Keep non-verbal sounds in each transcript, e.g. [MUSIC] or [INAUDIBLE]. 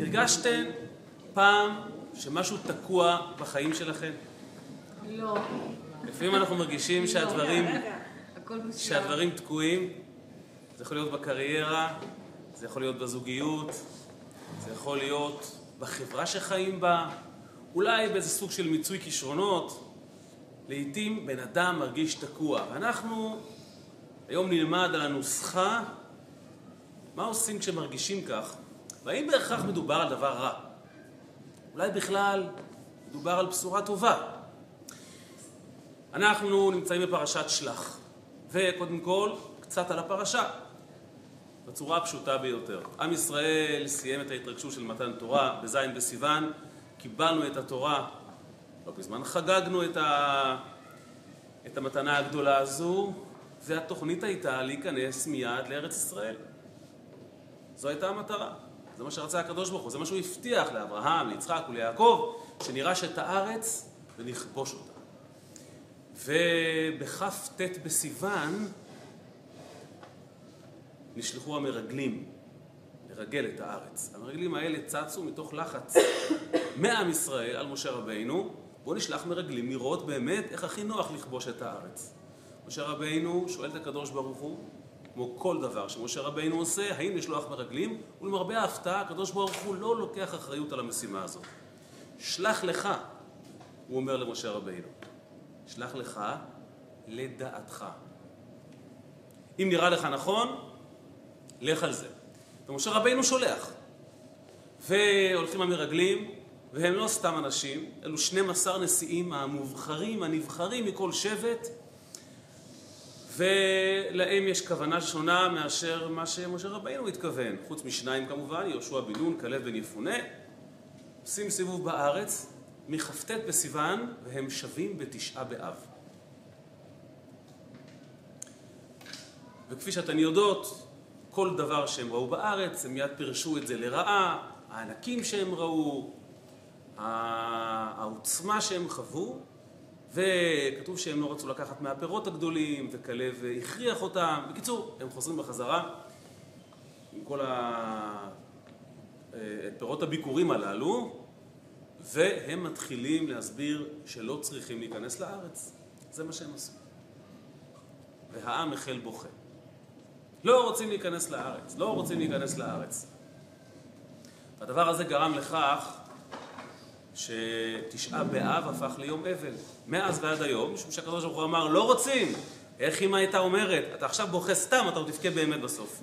הרגשתן פעם שמשהו תקוע בחיים שלכם? לא. לפעמים אנחנו מרגישים שהדברים, הכל בסדר. שהדברים תקועים. זה יכול להיות בקריירה, זה יכול להיות בזוגיות, זה יכול להיות בחברה שחיים בה, אולי באיזה סוג של מיצוי כישרונות. לעתים בן אדם מרגיש תקוע, ואנחנו היום נלמד על הנוסחה מה עושים כשמרגישים כך, והאם בהכרח מדובר על דבר רע. אולי בכלל מדובר על בשורה טובה. אנחנו נמצאים בפרשת שלח, וקודם כל, קצת על הפרשה, בצורה הפשוטה ביותר. עם ישראל סיים את ההתרגשות של מתן תורה בז' בסיוון, קיבלנו את התורה, לא בזמן חגגנו את, ה... את המתנה הגדולה הזו, והתוכנית הייתה להיכנס מיד לארץ ישראל. זו הייתה המטרה. זה מה שרצה הקדוש ברוך הוא, זה מה שהוא הבטיח לאברהם, ליצחק וליעקב, שנירש את הארץ ונכבוש אותה. ובכ"ט בסיוון נשלחו המרגלים לרגל את הארץ. המרגלים האלה צצו מתוך לחץ [COUGHS] מעם ישראל על משה רבינו, בואו נשלח מרגלים לראות באמת איך הכי נוח לכבוש את הארץ. משה רבינו שואל את הקדוש ברוך הוא, כמו כל דבר שמשה רבינו עושה, האם לשלוח מרגלים? ולמרבה ההפתעה, הקדוש ברוך הוא לא לוקח אחריות על המשימה הזאת. שלח לך, הוא אומר למשה רבינו. שלח לך לדעתך. אם נראה לך נכון, לך על זה. ומשה רבינו שולח. והולכים המרגלים, והם לא סתם אנשים, אלו 12 נשיאים המובחרים, הנבחרים מכל שבט, ולהם יש כוונה שונה מאשר מה שמשה רבינו התכוון. חוץ משניים כמובן, יהושע בן נון, כלב בן יפונה, עושים סיבוב בארץ, מכ"ט בסיוון, והם שבים בתשעה באב. וכפי שאתן יודעות, כל דבר שהם ראו בארץ, הם מיד פירשו את זה לרעה, הענקים שהם ראו, העוצמה שהם חוו, וכתוב שהם לא רצו לקחת מהפירות הגדולים, וכלב הכריח אותם. בקיצור, הם חוזרים בחזרה עם כל הפירות הביקורים הללו, והם מתחילים להסביר שלא צריכים להיכנס לארץ. זה מה שהם עשו. והעם החל בוכה. לא רוצים להיכנס לארץ, לא רוצים להיכנס לארץ. הדבר הזה גרם לכך שתשעה באב הפך ליום אבל. מאז ועד היום, משום שהקדוש ברוך הוא אמר, לא רוצים. איך אמא הייתה אומרת, אתה עכשיו בוכה סתם, אתה עוד תבכה באמת בסוף.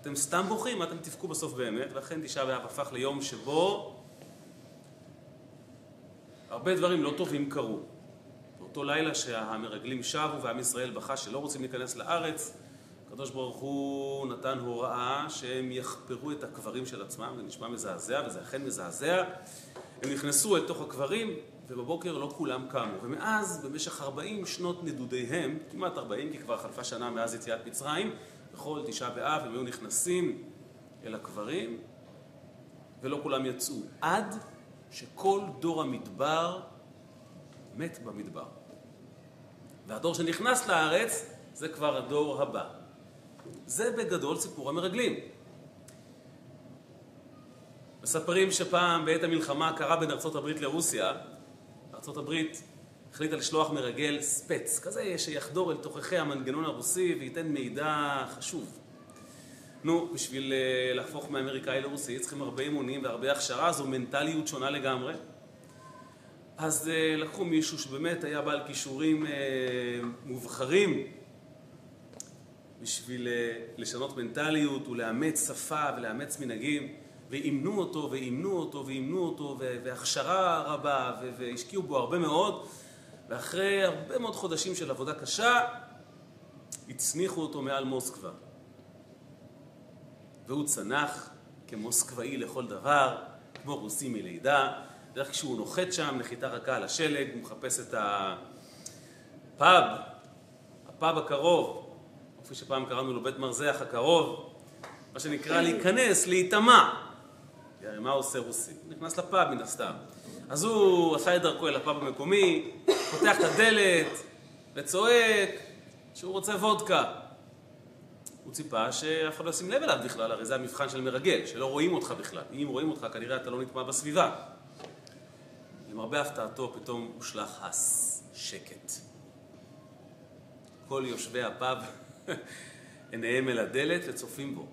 אתם סתם בוכים, אתם תבכו בסוף באמת, ולכן תשעה באב הפך ליום שבו הרבה דברים לא טובים קרו. באותו לילה שהמרגלים שבו ועם ישראל בכה שלא רוצים להיכנס לארץ, הקדוש ברוך הוא נתן הוראה שהם יחפרו את הקברים של עצמם, זה נשמע מזעזע וזה אכן מזעזע. הם נכנסו אל תוך הקברים ובבוקר לא כולם קמו. ומאז, במשך 40 שנות נדודיהם, כמעט 40 כי כבר חלפה שנה מאז יציאת מצרים, בכל תשעה באב הם היו נכנסים אל הקברים ולא כולם יצאו. עד שכל דור המדבר מת במדבר. והדור שנכנס לארץ זה כבר הדור הבא. זה בגדול סיפור המרגלים. מספרים שפעם בעת המלחמה קרה בין ארצות הברית לרוסיה, ארצות הברית החליטה לשלוח מרגל ספץ, כזה שיחדור אל תוככי המנגנון הרוסי וייתן מידע חשוב. נו, בשביל uh, להפוך מאמריקאי לרוסי צריכים הרבה אימונים והרבה הכשרה, זו מנטליות שונה לגמרי. אז uh, לקחו מישהו שבאמת היה בעל כישורים uh, מובחרים בשביל לשנות מנטליות ולאמץ שפה ולאמץ מנהגים, ואימנו אותו ואימנו אותו ואימנו אותו, והכשרה רבה, והשקיעו בו הרבה מאוד, ואחרי הרבה מאוד חודשים של עבודה קשה, הצניחו אותו מעל מוסקבה. והוא צנח כמוסקבאי לכל דבר, כמו רוסי מלידה. בדרך כשהוא נוחת שם, נחיתה רכה על השלג, הוא מחפש את הפאב, הפאב הקרוב, כפי שפעם קראנו לו בית מרזח הקרוב, מה שנקרא להיכנס, להיטמע. הרי מה עושה רוסי? הוא נכנס לפאב מן הסתם. אז הוא עשה את דרכו אל הפאב המקומי, פותח את הדלת וצועק שהוא רוצה וודקה. הוא ציפה שאף אחד לא ישים לב אליו בכלל, הרי זה המבחן של מרגל, שלא רואים אותך בכלל. אם רואים אותך, כנראה אתה לא נטמע בסביבה. למרבה הפתעתו, פתאום הושלך הס, שקט. כל יושבי הפאב, [LAUGHS] עיניהם אל הדלת וצופים בו.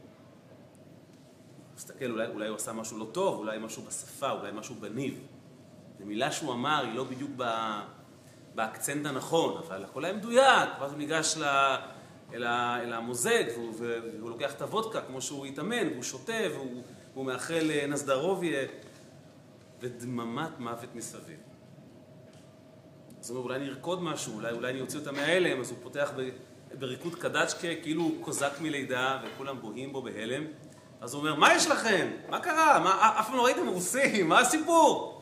מסתכל, אולי, אולי הוא עשה משהו לא טוב, אולי משהו בשפה, אולי משהו בניב. זו מילה שהוא אמר, היא לא בדיוק באקצנט הנכון, אבל הכל היה מדויק. ואז הוא ניגש ל... אל, ה... אל המוזג, והוא, והוא לוקח את הוודקה כמו שהוא התאמן, והוא שותה, והוא, והוא מאחל נסדרוביה, ודממת מוות מסביב. אז הוא אומר, אולי אני ארקוד משהו, אולי, אולי אני אוציא אותה מההלם, אז הוא פותח ב... בריקוד קדצ'קה, כאילו קוזק מלידה, וכולם בוהים בו בהלם. אז הוא אומר, מה יש לכם? מה קרה? מה, אף פעם לא ראיתם רוסים? מה הסיפור?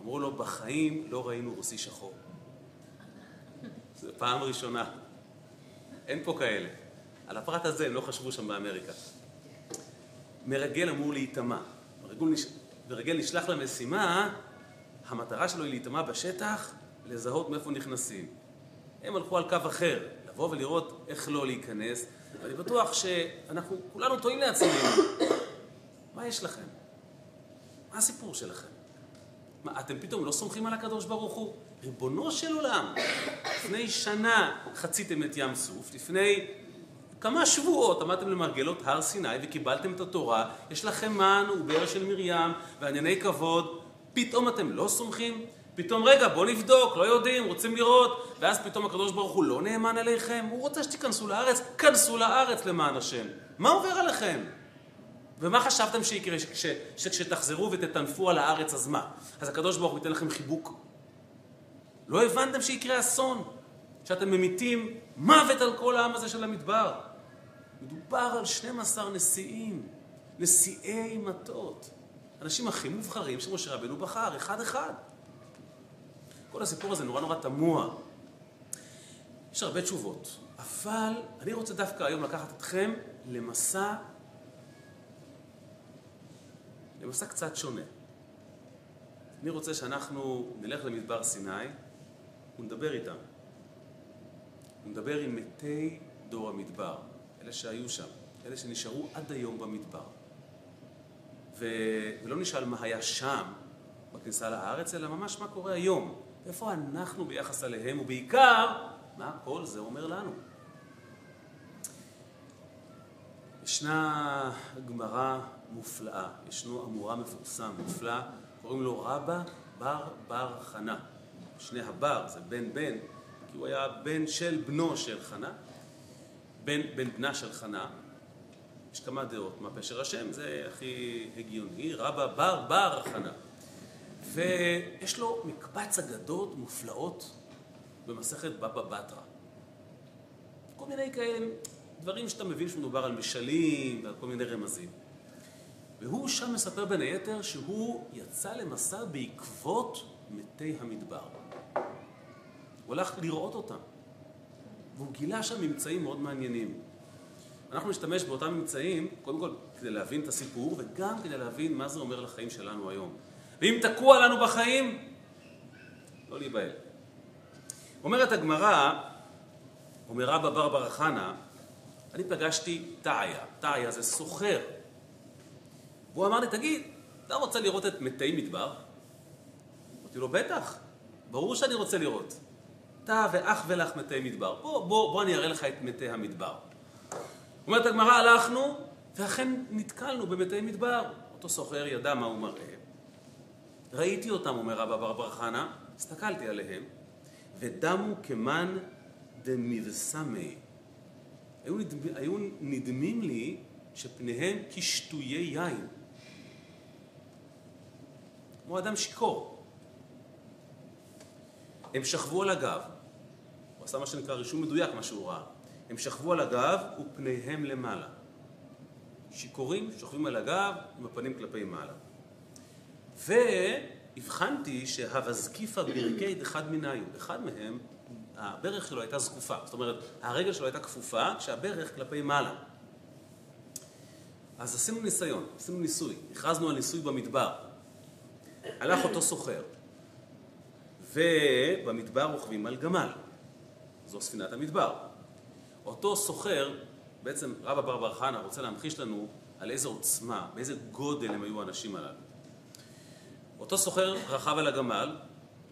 אמרו לו, בחיים לא ראינו רוסי שחור. זו פעם ראשונה. אין פה כאלה. על הפרט הזה הם לא חשבו שם באמריקה. מרגל אמור להיטמע. מרגל נשלח למשימה, המטרה שלו היא להיטמע בשטח, לזהות מאיפה נכנסים. הם הלכו על קו אחר, לבוא ולראות איך לא להיכנס, ואני בטוח שאנחנו כולנו טועים לעצמנו. [COUGHS] מה יש לכם? מה הסיפור שלכם? מה, אתם פתאום לא סומכים על הקדוש ברוך הוא? ריבונו של עולם, [COUGHS] לפני שנה חציתם את ים סוף, לפני כמה שבועות עמדתם למרגלות הר סיני וקיבלתם את התורה, יש לכם מן ובאר של מרים וענייני כבוד, פתאום אתם לא סומכים? פתאום רגע בואו נבדוק, לא יודעים, רוצים לראות, ואז פתאום הקדוש ברוך הוא לא נאמן עליכם, הוא רוצה שתיכנסו לארץ, כנסו לארץ למען השם. מה עובר עליכם? ומה חשבתם שיקרה שכשתחזרו ותטנפו על הארץ אז מה? אז הקדוש ברוך הוא ייתן לכם חיבוק? לא הבנתם שיקרה אסון? שאתם ממיתים מוות על כל העם הזה של המדבר? מדובר על 12 נשיאים, נשיאי מטות. אנשים הכי מובחרים שמשה רבנו בחר, אחד-אחד. כל הסיפור הזה נורא נורא תמוה. יש הרבה תשובות, אבל אני רוצה דווקא היום לקחת אתכם למסע, למסע קצת שונה. אני רוצה שאנחנו נלך למדבר סיני ונדבר איתם. נדבר עם מתי דור המדבר, אלה שהיו שם, אלה שנשארו עד היום במדבר. ו... ולא נשאל מה היה שם בכניסה לארץ, אלא ממש מה קורה היום. איפה אנחנו ביחס אליהם, ובעיקר, מה כל זה אומר לנו. ישנה גמרא מופלאה, ישנו אמורה מפורסם, מופלא, קוראים לו רבא בר בר חנה. שני הבר, זה בן בן, כי הוא היה בן של בנו של חנה, בן, בן בנה של חנה. יש כמה דעות מה פשר השם, זה הכי הגיוני, רבא בר בר חנה. ויש לו מקבץ אגדות מופלאות במסכת בבא בתרא. כל מיני כאלה דברים שאתה מבין שמדובר על משלים ועל כל מיני רמזים. והוא שם מספר בין היתר שהוא יצא למסע בעקבות מתי המדבר. הוא הלך לראות אותם, והוא גילה שם ממצאים מאוד מעניינים. אנחנו נשתמש באותם ממצאים, קודם כל כדי להבין את הסיפור, וגם כדי להבין מה זה אומר לחיים שלנו היום. ואם תקוע לנו בחיים, לא להיבהל. אומרת הגמרא, אומר רבא בר בר חנה, אני פגשתי תעיה, תעיה זה סוחר. והוא אמר לי, תגיד, אתה רוצה לראות את מתי מדבר? אמרתי לו, בטח, ברור שאני רוצה לראות. אתה ואח ולך מתי מדבר. בוא, בוא, בוא אני אראה לך את מתי המדבר. אומרת הגמרא, הלכנו, ואכן נתקלנו במתי מדבר. אותו סוחר ידע מה הוא מראה. ראיתי אותם, אומר רבא בר חנה, הסתכלתי עליהם, ודמו כמן דמבסמי. היו, נדמ... היו נדמים לי שפניהם כשטויי יין. כמו אדם שיכור. הם שכבו על הגב, הוא עשה מה שנקרא רישום מדויק מה שהוא ראה. הם שכבו על הגב ופניהם למעלה. שיכורים שוכבים על הגב עם הפנים כלפי מעלה. והבחנתי שהווזקיפא ברכי דחד מניו, אחד מהם, הברך שלו הייתה זקופה, זאת אומרת, הרגל שלו הייתה כפופה, כשהברך כלפי מעלה. אז עשינו ניסיון, עשינו ניסוי, הכרזנו על ניסוי במדבר. הלך אותו סוחר, ובמדבר רוכבים על גמל, זו ספינת המדבר. אותו סוחר בעצם רבא בר חנה רוצה להמחיש לנו על איזה עוצמה, באיזה גודל הם היו האנשים הללו. אותו סוחר רכב על הגמל,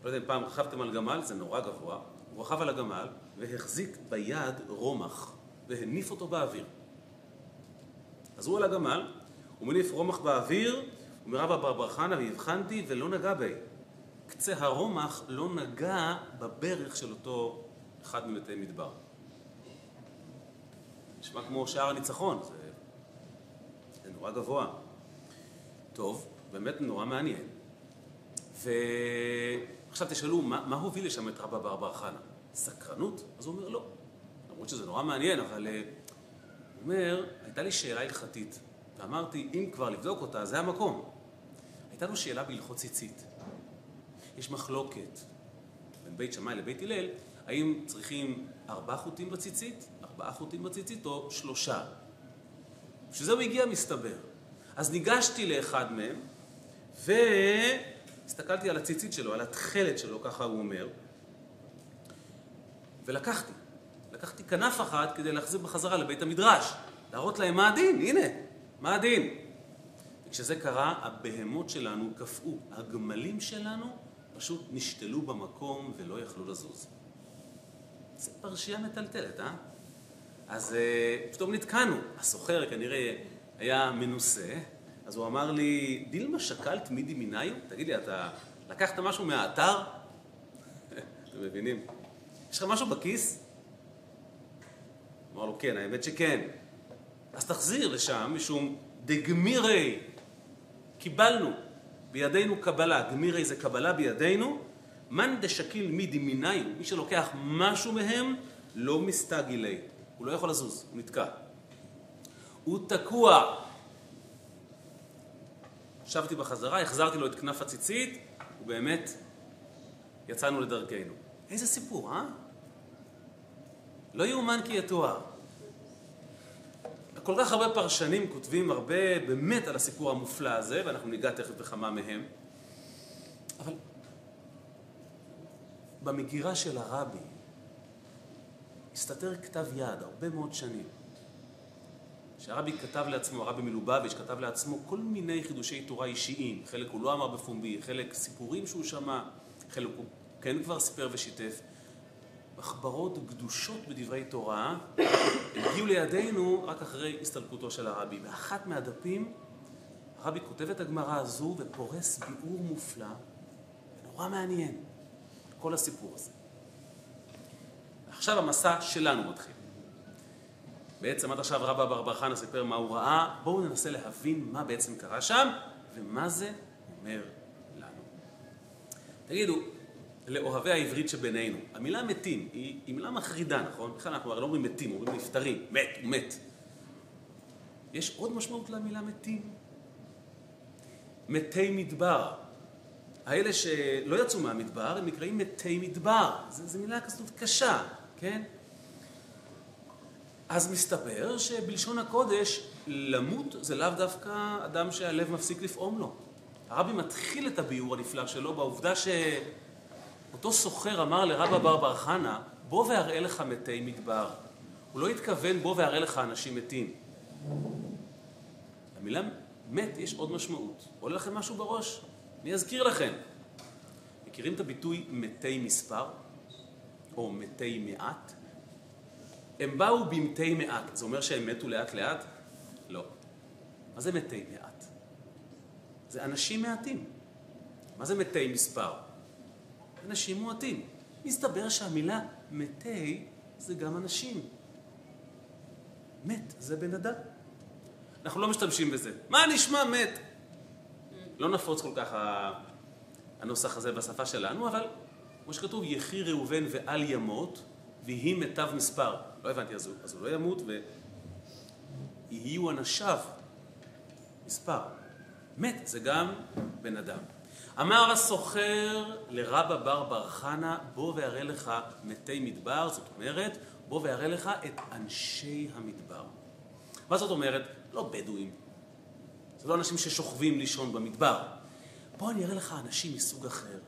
לא יודע אם פעם רכבתם על גמל, זה נורא גבוה, הוא רכב על הגמל והחזיק ביד רומח והניף אותו באוויר. אז הוא על הגמל, הוא מניף רומח באוויר, אומר רבא בר בר חנה והבחנתי ולא נגע בי. קצה הרומח לא נגע בברך של אותו אחד ממתי מדבר. נשמע כמו שער הניצחון, זה, זה נורא גבוה. טוב, באמת נורא מעניין. ועכשיו תשאלו, מה, מה הוביל לשם את רבא בר בר חנה? סקרנות? אז הוא אומר לא. למרות שזה נורא מעניין, אבל אה, הוא אומר, הייתה לי שאלה הלכתית, ואמרתי, אם כבר לבדוק אותה, זה המקום. הייתה לו שאלה בהלכות ציצית. יש מחלוקת בין בית שמאי לבית הלל, האם צריכים ארבעה חוטים בציצית, ארבעה חוטים בציצית או שלושה. בשביל זה הוא הגיע מסתבר. אז ניגשתי לאחד מהם, והסתכלתי על הציצית שלו, על התכלת שלו, ככה הוא אומר, ולקחתי. לקחתי כנף אחת כדי להחזיר בחזרה לבית המדרש, להראות להם מה הדין, הנה, מה הדין. וכשזה קרה, הבהמות שלנו קפאו, הגמלים שלנו פשוט נשתלו במקום ולא יכלו לזוז. זה פרשייה מטלטלת, אה? אז uh, פתאום נתקענו. הסוחר כנראה היה מנוסה, אז הוא אמר לי, דילמה שקלת מידי מיניו? תגיד לי, אתה לקחת משהו מהאתר? [LAUGHS] אתם מבינים? יש לך משהו בכיס? אמר לו, כן, האמת שכן. אז תחזיר לשם, משום דגמירי, קיבלנו. בידינו קבלה, גמירי זה קבלה בידינו, מאן דשקיל מידי מיני, מי שלוקח משהו מהם, לא מסתגילי, הוא לא יכול לזוז, הוא נתקע. הוא תקוע. שבתי בחזרה, החזרתי לו את כנף הציצית, ובאמת יצאנו לדרכנו. איזה סיפור, אה? לא יאומן כי יתואר. כל כך הרבה פרשנים כותבים הרבה באמת על הסיפור המופלא הזה, ואנחנו ניגע תכף בכמה מהם. אבל במגירה של הרבי הסתתר כתב יד הרבה מאוד שנים. שהרבי כתב לעצמו, הרבי מלובביץ' כתב לעצמו כל מיני חידושי תורה אישיים. חלק הוא לא אמר בפומבי, חלק סיפורים שהוא שמע, חלק הוא כן כבר סיפר ושיתף. מחברות גדושות בדברי תורה הגיעו לידינו רק אחרי הסתלקותו של הרבי. באחת מהדפים הרבי כותב את הגמרא הזו ופורס ביאור מופלא, נורא מעניין, כל הסיפור הזה. עכשיו המסע שלנו מתחיל. בעצם עד עכשיו רבא בר בר חנה סיפר מה הוא ראה, בואו ננסה להבין מה בעצם קרה שם ומה זה אומר לנו. תגידו, לאוהבי העברית שבינינו. המילה מתים היא, היא מילה מחרידה, נכון? בכלל אנחנו הרי לא אומרים מתים, אומרים נפטרים, מת, הוא מת. יש עוד משמעות למילה מתים? מתי מדבר. האלה שלא יצאו מהמדבר, הם נקראים מתי מדבר. זו מילה כזאת קשה, כן? אז מסתבר שבלשון הקודש, למות זה לאו דווקא אדם שהלב מפסיק לפעום לו. הרבי מתחיל את הביאור הנפלא שלו בעובדה ש... אותו סוחר אמר לרבא בר בר חנה, בוא ואראה לך מתי מדבר. הוא לא התכוון בוא ואראה לך אנשים מתים. למילה מת יש עוד משמעות. עולה לכם משהו בראש? אני אזכיר לכם. מכירים את הביטוי מתי מספר? או מתי מעט? הם באו במתי מעט. זה אומר שהם מתו לאט לאט? לא. מה זה מתי מעט? זה אנשים מעטים. מה זה מתי מספר? אנשים מועטים. מסתבר שהמילה מתי זה גם אנשים. מת זה בן אדם. אנחנו לא משתמשים בזה. מה נשמע מת? לא נפוץ כל כך הנוסח הזה בשפה שלנו, אבל כמו שכתוב, יחי ראובן ואל ימות, ויהי מיטב מספר. לא הבנתי, אז הוא, אז הוא לא ימות ויהיו אנשיו מספר. מת זה גם בן אדם. אמר הסוחר לרבא בר בר חנה, בוא ואראה לך מתי מדבר, זאת אומרת, בוא ואראה לך את אנשי המדבר. מה זאת אומרת? לא בדואים. זה לא אנשים ששוכבים לישון במדבר. בוא אני אראה לך אנשים מסוג אחר.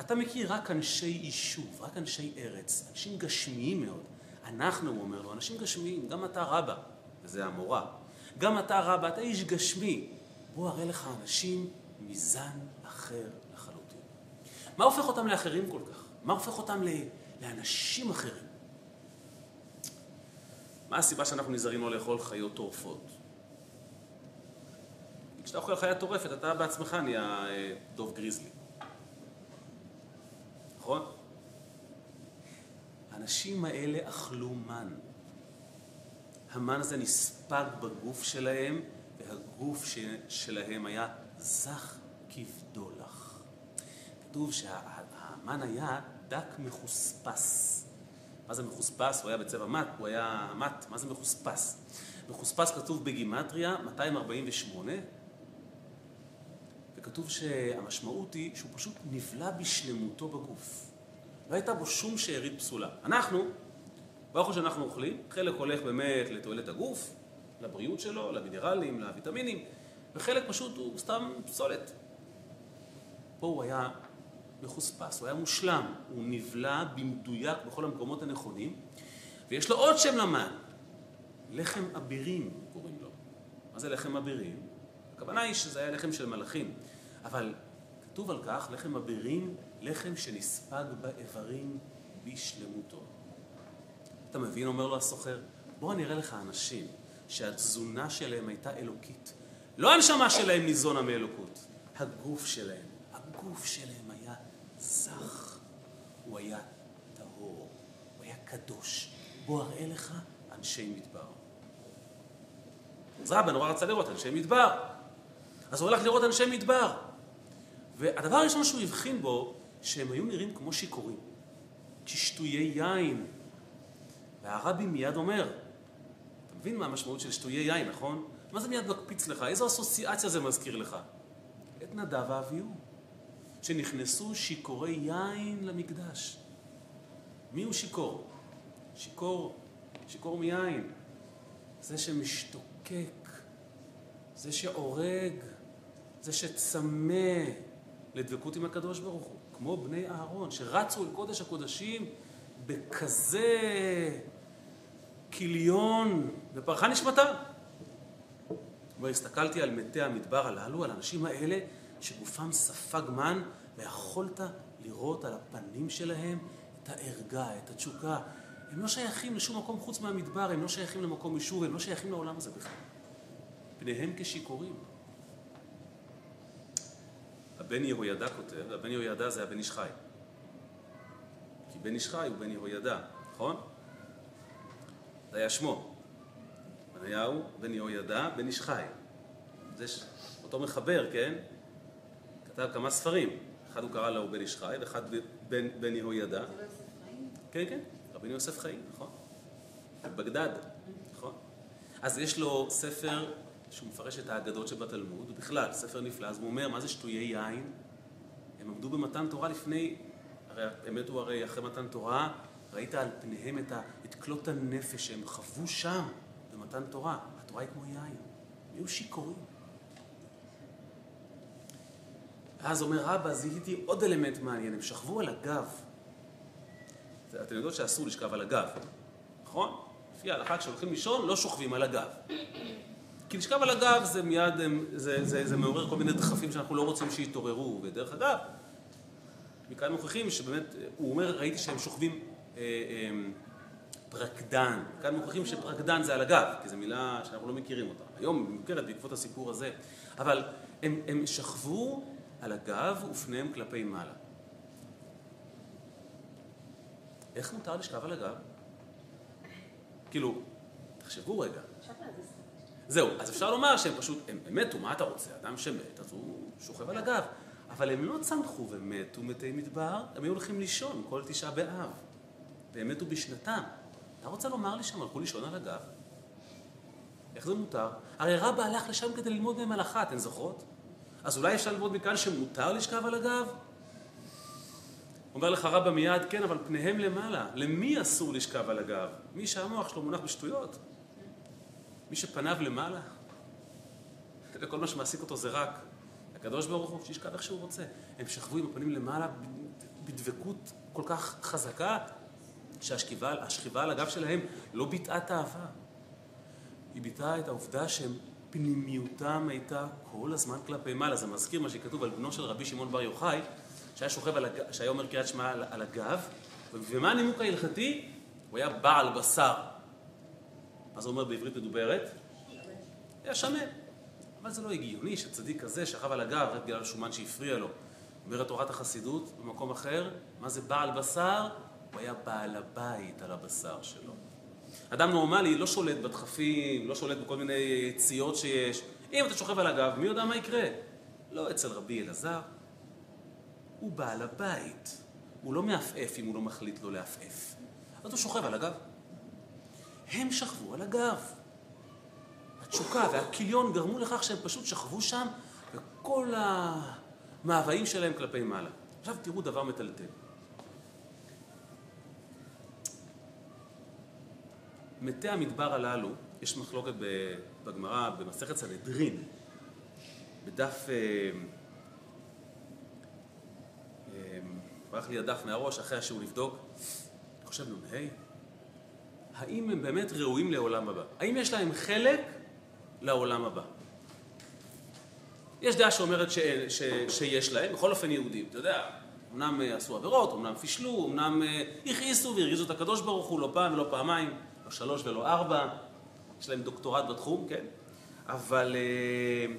אתה מכיר רק אנשי יישוב, רק אנשי ארץ, אנשים גשמיים מאוד. אנחנו, הוא אומר לו, אנשים גשמיים, גם אתה רבא, וזה המורה, גם אתה רבא, אתה איש גשמי, בוא אראה לך אנשים מזן אחר לחלוטין. מה הופך אותם לאחרים כל כך? מה הופך אותם לאנשים אחרים? מה הסיבה שאנחנו נזהרים לא לאכול חיות טורפות? כשאתה אוכל חיה טורפת, אתה בעצמך נהיה אה, דוב גריזלי. נכון? האנשים האלה אכלו מן. המן הזה נספג בגוף שלהם, והגוף שלהם היה זך כבדולח. כתוב שהמן היה דק מחוספס. מה זה מחוספס? הוא היה בצבע מת, הוא היה מת, מה זה מחוספס? מחוספס כתוב בגימטריה 248, וכתוב שהמשמעות היא שהוא פשוט נבלע בשלמותו בגוף. לא הייתה בו שום שארית פסולה. אנחנו, באוכל שאנחנו אוכלים, חלק הולך באמת לתועלת הגוף, לבריאות שלו, למינרלים, לוויטמינים, וחלק פשוט הוא סתם פסולת. פה הוא היה מחוספס, הוא היה מושלם, הוא נבלע במדויק בכל המקומות הנכונים, ויש לו עוד שם למן, לחם אבירים קוראים לו. מה זה לחם אבירים? הכוונה היא שזה היה לחם של מלאכים, אבל כתוב על כך לחם אבירים, לחם שנספג באיברים בשלמותו. אתה מבין, אומר לו הסוחר, בוא אני אראה לך אנשים שהתזונה שלהם הייתה אלוקית. לא הנשמה שלהם ניזונה מאלוקות, הגוף שלהם. הגוף שלהם היה זך, הוא היה טהור, הוא היה קדוש. בוא אראה לך אנשי מדבר. אז רבא נורא רצה לראות אנשי מדבר. אז הוא הלך לראות אנשי מדבר. והדבר הראשון שהוא הבחין בו, שהם היו נראים כמו שיכורים, כשטויי יין. והרבי מיד אומר, אתה מבין מה המשמעות של שטויי יין, נכון? מה זה מיד מקפיץ לך? איזו אסוציאציה זה מזכיר לך? את נדב ואביהו, שנכנסו שיכורי יין למקדש. מי הוא שיכור? שיכור, שיכור מיין. זה שמשתוקק, זה שהורג, זה שצמא לדבקות עם הקדוש ברוך הוא. כמו בני אהרון, שרצו אל קודש הקודשים בכזה כיליון, ופרחה נשמתם. והסתכלתי על מתי המדבר הללו, על האנשים האלה שגופם ספג מן, ויכולת לראות על הפנים שלהם את הערגה, את התשוקה. הם לא שייכים לשום מקום חוץ מהמדבר, הם לא שייכים למקום יישוב, הם לא שייכים לעולם הזה בכלל. פניהם כשיכורים. הבן יהוידע כותב, והבן יהוידע זה הבן איש חי. כי בן איש חי הוא בן יהוידע, נכון? זה היה שמו. בניהו, בן יהוידע, בן איש חי. זה אותו מחבר, כן? כתב כמה ספרים. אחד הוא קרא לו בן איש חי, ואחד בן, בן יהוידע. כן, כן, רבינו יוסף חיים, נכון. בגדד, נכון. אז יש לו ספר שהוא מפרש את האגדות שבתלמוד, ובכלל, ספר נפלא, אז הוא אומר, מה זה שטויי יין? הם עמדו במתן תורה לפני, הרי הם מתו הרי אחרי מתן תורה, ראית על פניהם את, ה, את כלות הנפש שהם חוו שם במתן תורה. התורה היא כמו יין, הם היו שיכורים. ואז אומר רבא, זיהיתי עוד אלמנט מעניין, הם שכבו על הגב. אתם יודעות שאסור לשכב על הגב, נכון? לפי ההלכה כשהולכים לישון לא שוכבים על הגב. כי לשכב על הגב זה מיד, זה, זה, זה מעורר כל מיני דחפים שאנחנו לא רוצים שיתעוררו, ודרך אגב, מכאן מוכיחים שבאמת, הוא אומר, ראיתי שהם שוכבים אה, אה, פרקדן, כאן מוכיחים שפרקדן זה על הגב, כי זו מילה שאנחנו לא מכירים אותה. היום היא מוכרת בעקבות הסיפור הזה, אבל הם, הם שכבו על הגב ופניהם כלפי מעלה. איך מותר לשכב על הגב? כאילו, תחשבו רגע. זהו, אז אפשר לומר שהם פשוט, הם, מתו, מה אתה רוצה? אדם שמת, אז הוא שוכב על הגב. אבל הם לא צמחו ומתו מתי מדבר, הם היו הולכים לישון כל תשעה באב. והם מתו בשנתם. אתה רוצה לומר לי שהם הלכו לישון על הגב? איך זה מותר? הרי רבא הלך לשם כדי ללמוד מהם הלכה, אתן זוכרות? אז אולי אפשר ללמוד מכאן שמותר לשכב על הגב? אומר לך רבא מיד, כן, אבל פניהם למעלה. למי אסור לשכב על הגב? מי שהמוח שלו מונח בשטויות. מי שפניו למעלה, וכל מה שמעסיק אותו זה רק הקדוש ברוך הוא, שישכב איך שהוא רוצה. הם שכבו עם הפנים למעלה בדבקות כל כך חזקה, שהשכיבה על הגב שלהם לא ביטאה תאווה. היא ביטאה את העובדה שהם פנימיותם הייתה כל הזמן כלפי מעלה. זה מזכיר מה שכתוב על בנו של רבי שמעון בר יוחאי, שהיה שוכב על הגב, שהיה אומר קריאת שמע על הגב, ומה הנימוק ההלכתי? הוא היה בעל בשר. מה זה אומר בעברית מדוברת? היה שמן. אבל זה לא הגיוני שצדיק כזה שכב על הגב רק בגלל שומן שהפריע לו. אומרת תורת החסידות במקום אחר, מה זה בעל בשר? הוא היה בעל הבית על הבשר שלו. אדם נורמלי לא שולט בדחפים, לא שולט בכל מיני יציאות שיש. אם אתה שוכב על הגב, מי יודע מה יקרה? לא אצל רבי אלעזר. הוא בעל הבית. הוא לא מעפעף אם הוא לא מחליט לא לעפעף. אז הוא שוכב על הגב. הם שכבו על הגב. התשוקה והכיליון גרמו לכך שהם פשוט שכבו שם, וכל המאוויים שלהם כלפי מעלה. עכשיו תראו דבר מטלטל. מתי המדבר הללו, יש מחלוקת בגמרא, במסכת סנהדרין, בדף... אה, אה, ברח לי הדף מהראש אחרי השיעור לבדוק, אני חושב נ"ה, האם הם באמת ראויים לעולם הבא? האם יש להם חלק לעולם הבא? יש דעה שאומרת ש, ש, שיש להם, בכל אופן יהודים, אתה יודע, אמנם אה, עשו עבירות, אמנם פישלו, אמנם הכעיסו והרגיזו את הקדוש ברוך הוא לא פעם ולא פעמיים. לא שלוש ולא ארבע, יש להם דוקטורט בתחום, כן? אבל, אה,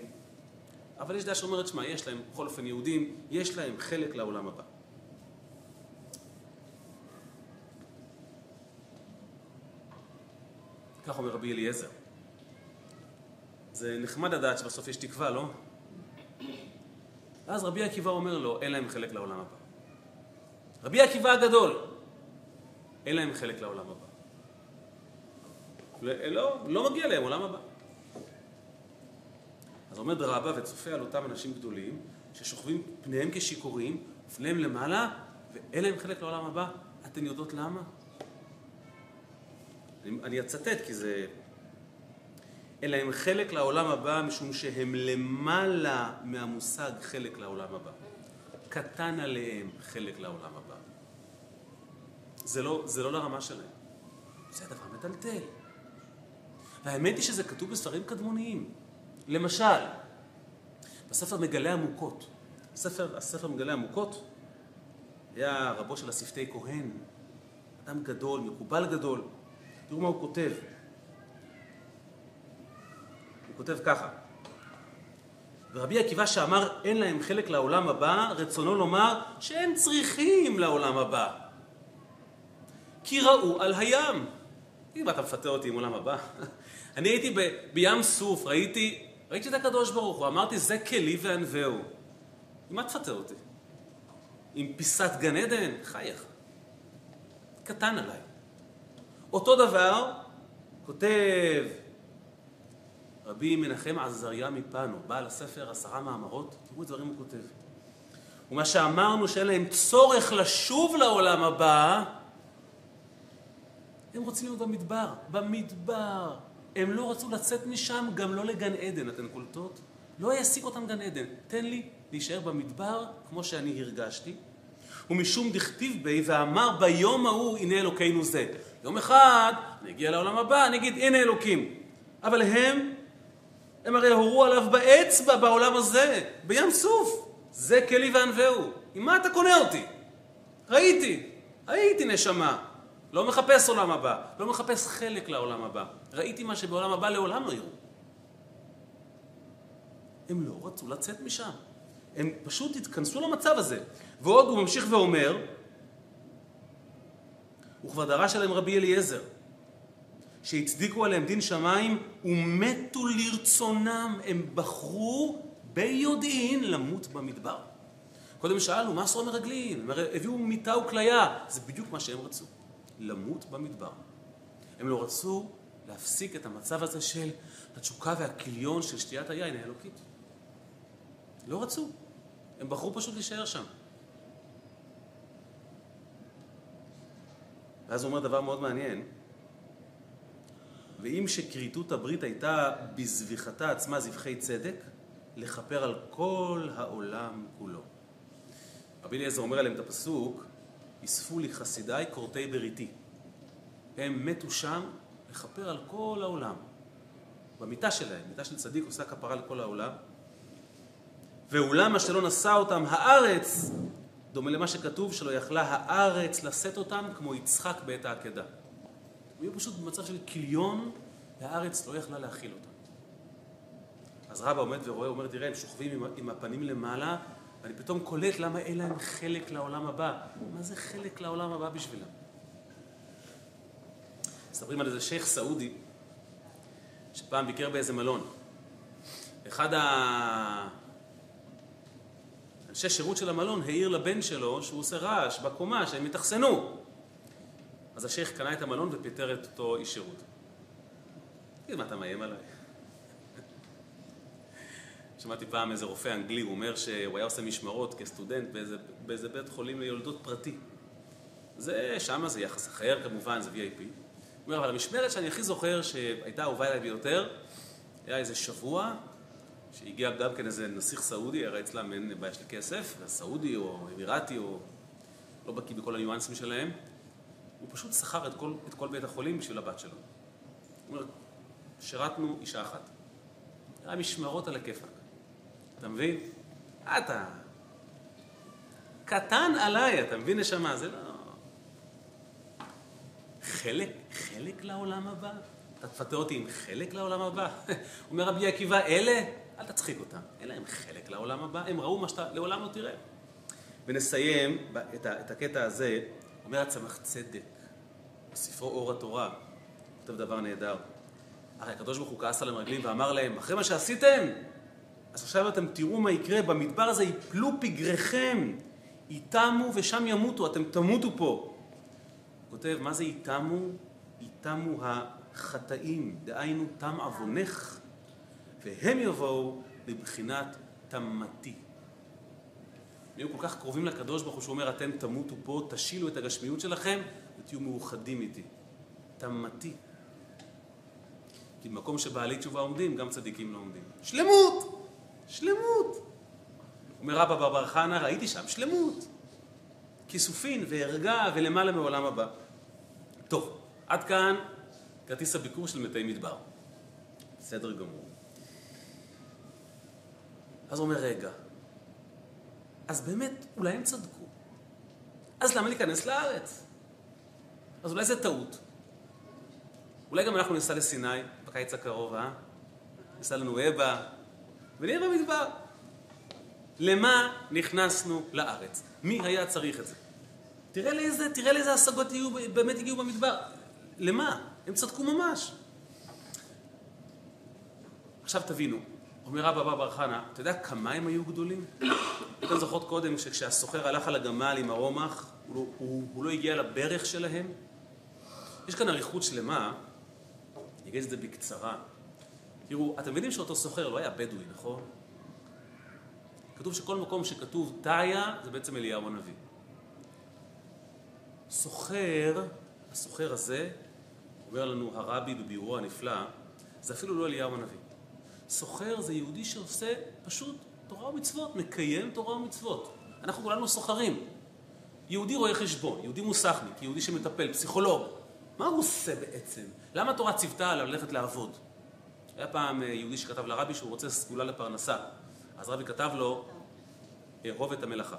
אבל יש דעה שאומרת, שמע, יש להם, בכל אופן יהודים, יש להם חלק לעולם הבא. כך אומר רבי אליעזר. זה נחמד לדעת שבסוף יש תקווה, לא? ואז רבי עקיבא אומר לו, אין להם חלק לעולם הבא. רבי עקיבא הגדול, אין להם חלק לעולם הבא. לא, לא מגיע להם עולם הבא. אז עומד רבא וצופה על אותם אנשים גדולים, ששוכבים פניהם כשיכורים, פניהם למעלה, ואין להם חלק לעולם הבא. אתן יודעות למה? אני, אני אצטט כי זה... אין להם חלק לעולם הבא משום שהם למעלה מהמושג חלק לעולם הבא. קטן עליהם חלק לעולם הבא. זה לא, זה לא לרמה שלהם. זה הדבר מטלטל. והאמת היא שזה כתוב בספרים קדמוניים. למשל, בספר מגלי עמוקות. הספר, הספר מגלי עמוקות היה רבו של השפתי כהן, אדם גדול, מקובל גדול. תראו מה הוא כותב. הוא כותב ככה: ורבי עקיבא שאמר אין להם חלק לעולם הבא, רצונו לומר שאין צריכים לעולם הבא. כי ראו על הים. אם אתה מפתה אותי עם עולם הבא, [LAUGHS] אני הייתי ב, בים סוף, ראיתי, ראיתי את הקדוש ברוך הוא, אמרתי זה כלי וענווהו. עם מה תפתה אותי? עם פיסת גן עדן? חייך. קטן עליי. אותו דבר כותב רבי מנחם עזריה מפנו, בעל הספר עשרה מאמרות, תראו את דברים הוא כותב. ומה שאמרנו שאין להם צורך לשוב לעולם הבא, הם רוצים להיות במדבר, במדבר. הם לא רצו לצאת משם, גם לא לגן עדן, אתן קולטות? לא יעסיק אותם גן עדן. תן לי להישאר במדבר כמו שאני הרגשתי. ומשום דכתיב בי ואמר ביום ההוא הנה אלוקינו זה. יום אחד נגיע לעולם הבא, נגיד הנה אלוקים. אבל הם, הם הרי הורו עליו באצבע בעולם הזה, בים סוף. זה כלי וענווהו. עם מה אתה קונה אותי? ראיתי, הייתי נשמה. לא מחפש עולם הבא, לא מחפש חלק לעולם הבא. ראיתי מה שבעולם הבא לעולם לא יראו. הם לא רצו לצאת משם. הם פשוט התכנסו למצב הזה. ועוד הוא ממשיך ואומר, הוא כבר דרש עליהם רבי אליעזר, שהצדיקו עליהם דין שמיים ומתו לרצונם, הם בחרו ביודעין למות במדבר. קודם שאלנו, מה עשו המרגלים? הם הביאו מיטה וכליה, זה בדיוק מה שהם רצו. למות במדבר. הם לא רצו להפסיק את המצב הזה של התשוקה והכיליון של שתיית היין האלוקית. לא רצו. הם בחרו פשוט להישאר שם. ואז הוא אומר דבר מאוד מעניין, ואם שכריתות הברית הייתה בזביחתה עצמה זבחי צדק, לכפר על כל העולם כולו. רבי אליעזר אומר עליהם את הפסוק, אספו לי חסידיי כורתי בריתי. הם מתו שם לכפר על כל העולם. במיטה שלהם, מיטה של צדיק עושה כפרה לכל העולם. ואולם מה שלא נשא אותם הארץ, דומה למה שכתוב שלא יכלה הארץ לשאת אותם כמו יצחק בעת העקדה. הם היו פשוט במצב של כליון, והארץ לא יכלה להכיל אותם. אז רבא עומד ורואה, אומר, תראה, הם שוכבים עם, הפנים למעלה, ואני פתאום קולט למה אין להם חלק לעולם הבא. מה זה חלק לעולם הבא בשבילם? מספרים על איזה שייח' סעודי, שפעם ביקר באיזה מלון. אחד ה... אנשי שירות של המלון העיר לבן שלו שהוא עושה רעש בקומה, שהם יתאכסנו. אז השייח' קנה את המלון ופיטר את אותו איש שירות. תגיד, מה אתה מאיים עליי? שמעתי פעם איזה רופא אנגלי, הוא אומר שהוא היה עושה משמרות כסטודנט באיזה, באיזה בית חולים ליולדות פרטי. זה, שמה זה יחס אחר כמובן, זה VIP. הוא אומר, אבל המשמרת שאני הכי זוכר שהייתה אהובה אליי ביותר, היה איזה שבוע שהגיע גם כן איזה נסיך סעודי, הרי אצלם אין בעיה של כסף, סעודי או אמירתי או לא בקיא בכל הניואנסים שלהם, הוא פשוט שכר את כל, את כל בית החולים בשביל הבת שלו. הוא אומר, שירתנו אישה אחת. היה משמרות על הכיפאק. אתה מבין? אתה קטן עליי, אתה מבין נשמה? זה לא... חלק, חלק לעולם הבא? אתה תפטר אותי עם חלק לעולם הבא? [LAUGHS] אומר רבי עקיבא, אלה, אל תצחיק אותם, אין להם חלק לעולם הבא, הם ראו מה שאתה לעולם לא תראה. ונסיים את, את הקטע הזה, אומר הצמח צדק, בספרו אור התורה, כותב דבר נהדר. הרי הקדוש ברוך הוא כעס על המרגלים ואמר להם, אחרי מה שעשיתם, אז עכשיו אתם תראו מה יקרה, במדבר הזה יפלו פגריכם, ייתמו ושם ימותו, אתם תמותו פה. כותב, מה זה ייתמו? ייתמו החטאים, דהיינו תם עוונך, והם יבואו לבחינת תמתי. נהיו כל כך קרובים לקדוש ברוך הוא שהוא אומר, אתם תמותו פה, תשילו את הגשמיות שלכם ותהיו מאוחדים איתי. תמתי. כי במקום שבעלי תשובה עומדים, גם צדיקים לא עומדים. שלמות! שלמות. אומר רבא בר חנה, ראיתי שם שלמות. כיסופין וערגה ולמעלה מעולם הבא. טוב, עד כאן כרטיס הביקור של מתי מדבר. בסדר גמור. אז הוא אומר, רגע, אז באמת, אולי הם צדקו. אז למה להיכנס לארץ? אז אולי זה טעות. אולי גם אנחנו ניסע לסיני בקיץ הקרוב, אה? ניסע לנו אבא, ונהיה במדבר. למה נכנסנו לארץ? מי היה צריך את זה? תראה לאיזה, תראה לאיזה השגות יהיו, באמת הגיעו במדבר. למה? הם צדקו ממש. עכשיו תבינו, אומר רבא בר בר חנה, אתה יודע כמה הם היו גדולים? [COUGHS] אתם זוכרות קודם שכשהסוחר הלך על הגמל עם הרומח, הוא, לא- הוא, הוא לא הגיע לברך שלהם? יש כאן אריכות שלמה, אני אגיד את זה בקצרה. תראו, אתם מבינים שאותו סוחר לא היה בדואי, נכון? כתוב שכל מקום שכתוב תאיה זה בעצם אליהו הנביא. סוחר, הסוחר הזה, אומר לנו הרבי בביאורו הנפלא, זה אפילו לא אליהו הנביא. סוחר זה יהודי שעושה פשוט תורה ומצוות, מקיים תורה ומצוות. אנחנו כולנו סוחרים. יהודי רואה חשבון, יהודי מוסכניק, יהודי שמטפל, פסיכולוג. מה הוא עושה בעצם? למה התורה ציוותה עליו ללכת לעבוד? היה פעם אה, יהודי שכתב לרבי שהוא רוצה סגולה לפרנסה. אז רבי כתב לו, אהוב את המלאכה.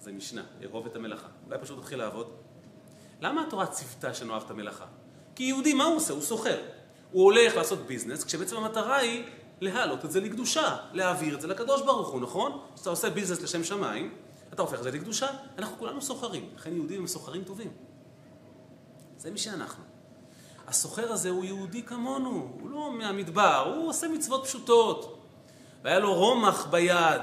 זה משנה, אהוב את המלאכה. אולי פשוט תתחיל לעבוד. למה התורה ציוותה שנאהב את המלאכה? כי יהודי, מה הוא עושה? הוא סוחר. הוא הולך לעשות ביזנס, כשבעצם המטרה היא להעלות את זה לקדושה, להעביר את זה לקדוש ברוך הוא, נכון? כשאתה עושה ביזנס לשם שמיים, אתה הופך את זה לקדושה. אנחנו כולנו סוחרים, לכן יהודים הם סוחרים טובים. זה מי שאנחנו. הסוחר הזה הוא יהודי כמונו, הוא לא מהמדבר, הוא עושה מצוות פשוטות. והיה לו רומח ביד.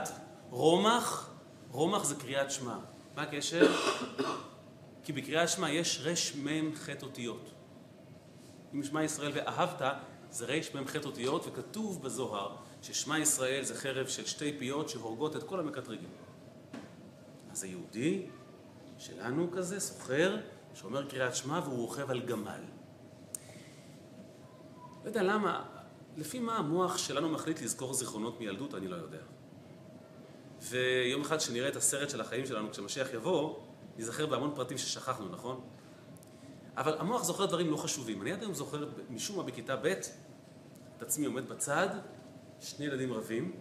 רומח, רומח זה קריאת שמע. מה הקשר? [COUGHS] כי בקריאת שמע יש רש מ' ח' אותיות. אם שמע ישראל ואהבת, זה רש מ' ח' אותיות, וכתוב בזוהר ששמע ישראל זה חרב של שתי פיות שהורגות את כל המקטרגים. אז היהודי שלנו כזה, סוחר, שאומר קריאת שמע והוא רוכב על גמל. לא יודע למה, לפי מה המוח שלנו מחליט לזכור זיכרונות מילדות, אני לא יודע. ויום אחד כשנראה את הסרט של החיים שלנו, כשמשיח יבוא, ניזכר בהמון פרטים ששכחנו, נכון? אבל המוח זוכר דברים לא חשובים. אני עד היום זוכר, משום מה בכיתה ב', את עצמי עומד בצד, שני ילדים רבים,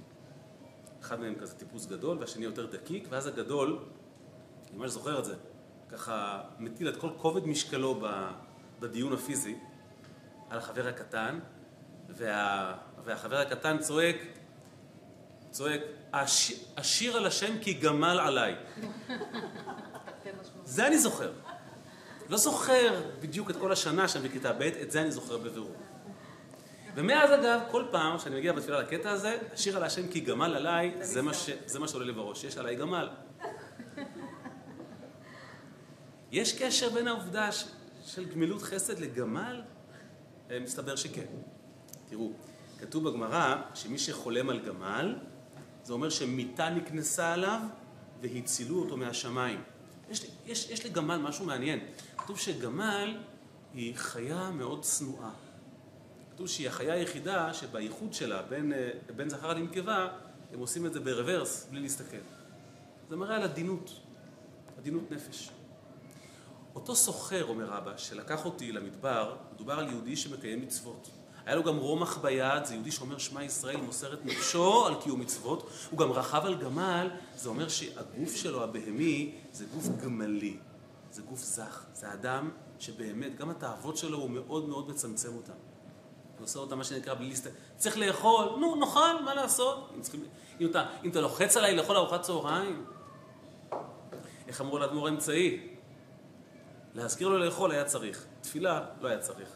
אחד מהם כזה טיפוס גדול והשני יותר דקיק, ואז הגדול, אני ממש זוכר את זה, ככה מטיל את כל כובד משקלו בדיון הפיזי על החבר הקטן, וה, והחבר הקטן צועק, צועק, אשיר על השם כי גמל עליי. [LAUGHS] זה אני זוכר. לא זוכר בדיוק את כל השנה שם בכיתה ב', את זה אני זוכר בבירור. ומאז אגב, כל פעם שאני מגיע בתפילה לקטע הזה, השיר על השם כי גמל עליי, זה מה, ש... זה מה שעולה לי בראש, יש עליי גמל. יש קשר בין העובדה ש... של גמילות חסד לגמל? אה, מסתבר שכן. תראו, כתוב בגמרא שמי שחולם על גמל, זה אומר שמיטה נקנסה עליו והצילו אותו מהשמיים. יש יש, יש לי גמל משהו מעניין. כתוב שגמל היא חיה מאוד צנועה. כתוב שהיא החיה היחידה שבייחוד שלה בין, אה, בין זכר לנקבה, הם עושים את זה ברוורס, בלי להסתכל. זה מראה על עדינות, עדינות נפש. אותו סוחר, אומר רבא, שלקח אותי למדבר, מדובר על יהודי שמקיים מצוות. היה לו גם רומח ביד, זה יהודי שאומר שמע ישראל, מוסר את נפשו על קיום מצוות. הוא גם רכב על גמל, זה אומר שהגוף שלו, הבהמי, זה גוף גמלי. זה גוף זך. זה אדם שבאמת, גם התאוות שלו, הוא מאוד מאוד מצמצם אותן. הוא עושה אותה מה שנקרא בלי להסתכל. צריך לאכול, נו, נאכל, מה לעשות? אם, צריכים, אם, אתה, אם אתה לוחץ עליי לאכול ארוחת צהריים, איך אמרו לאדמו"ר האמצעי? להזכיר לו לאכול היה צריך, תפילה לא היה צריך.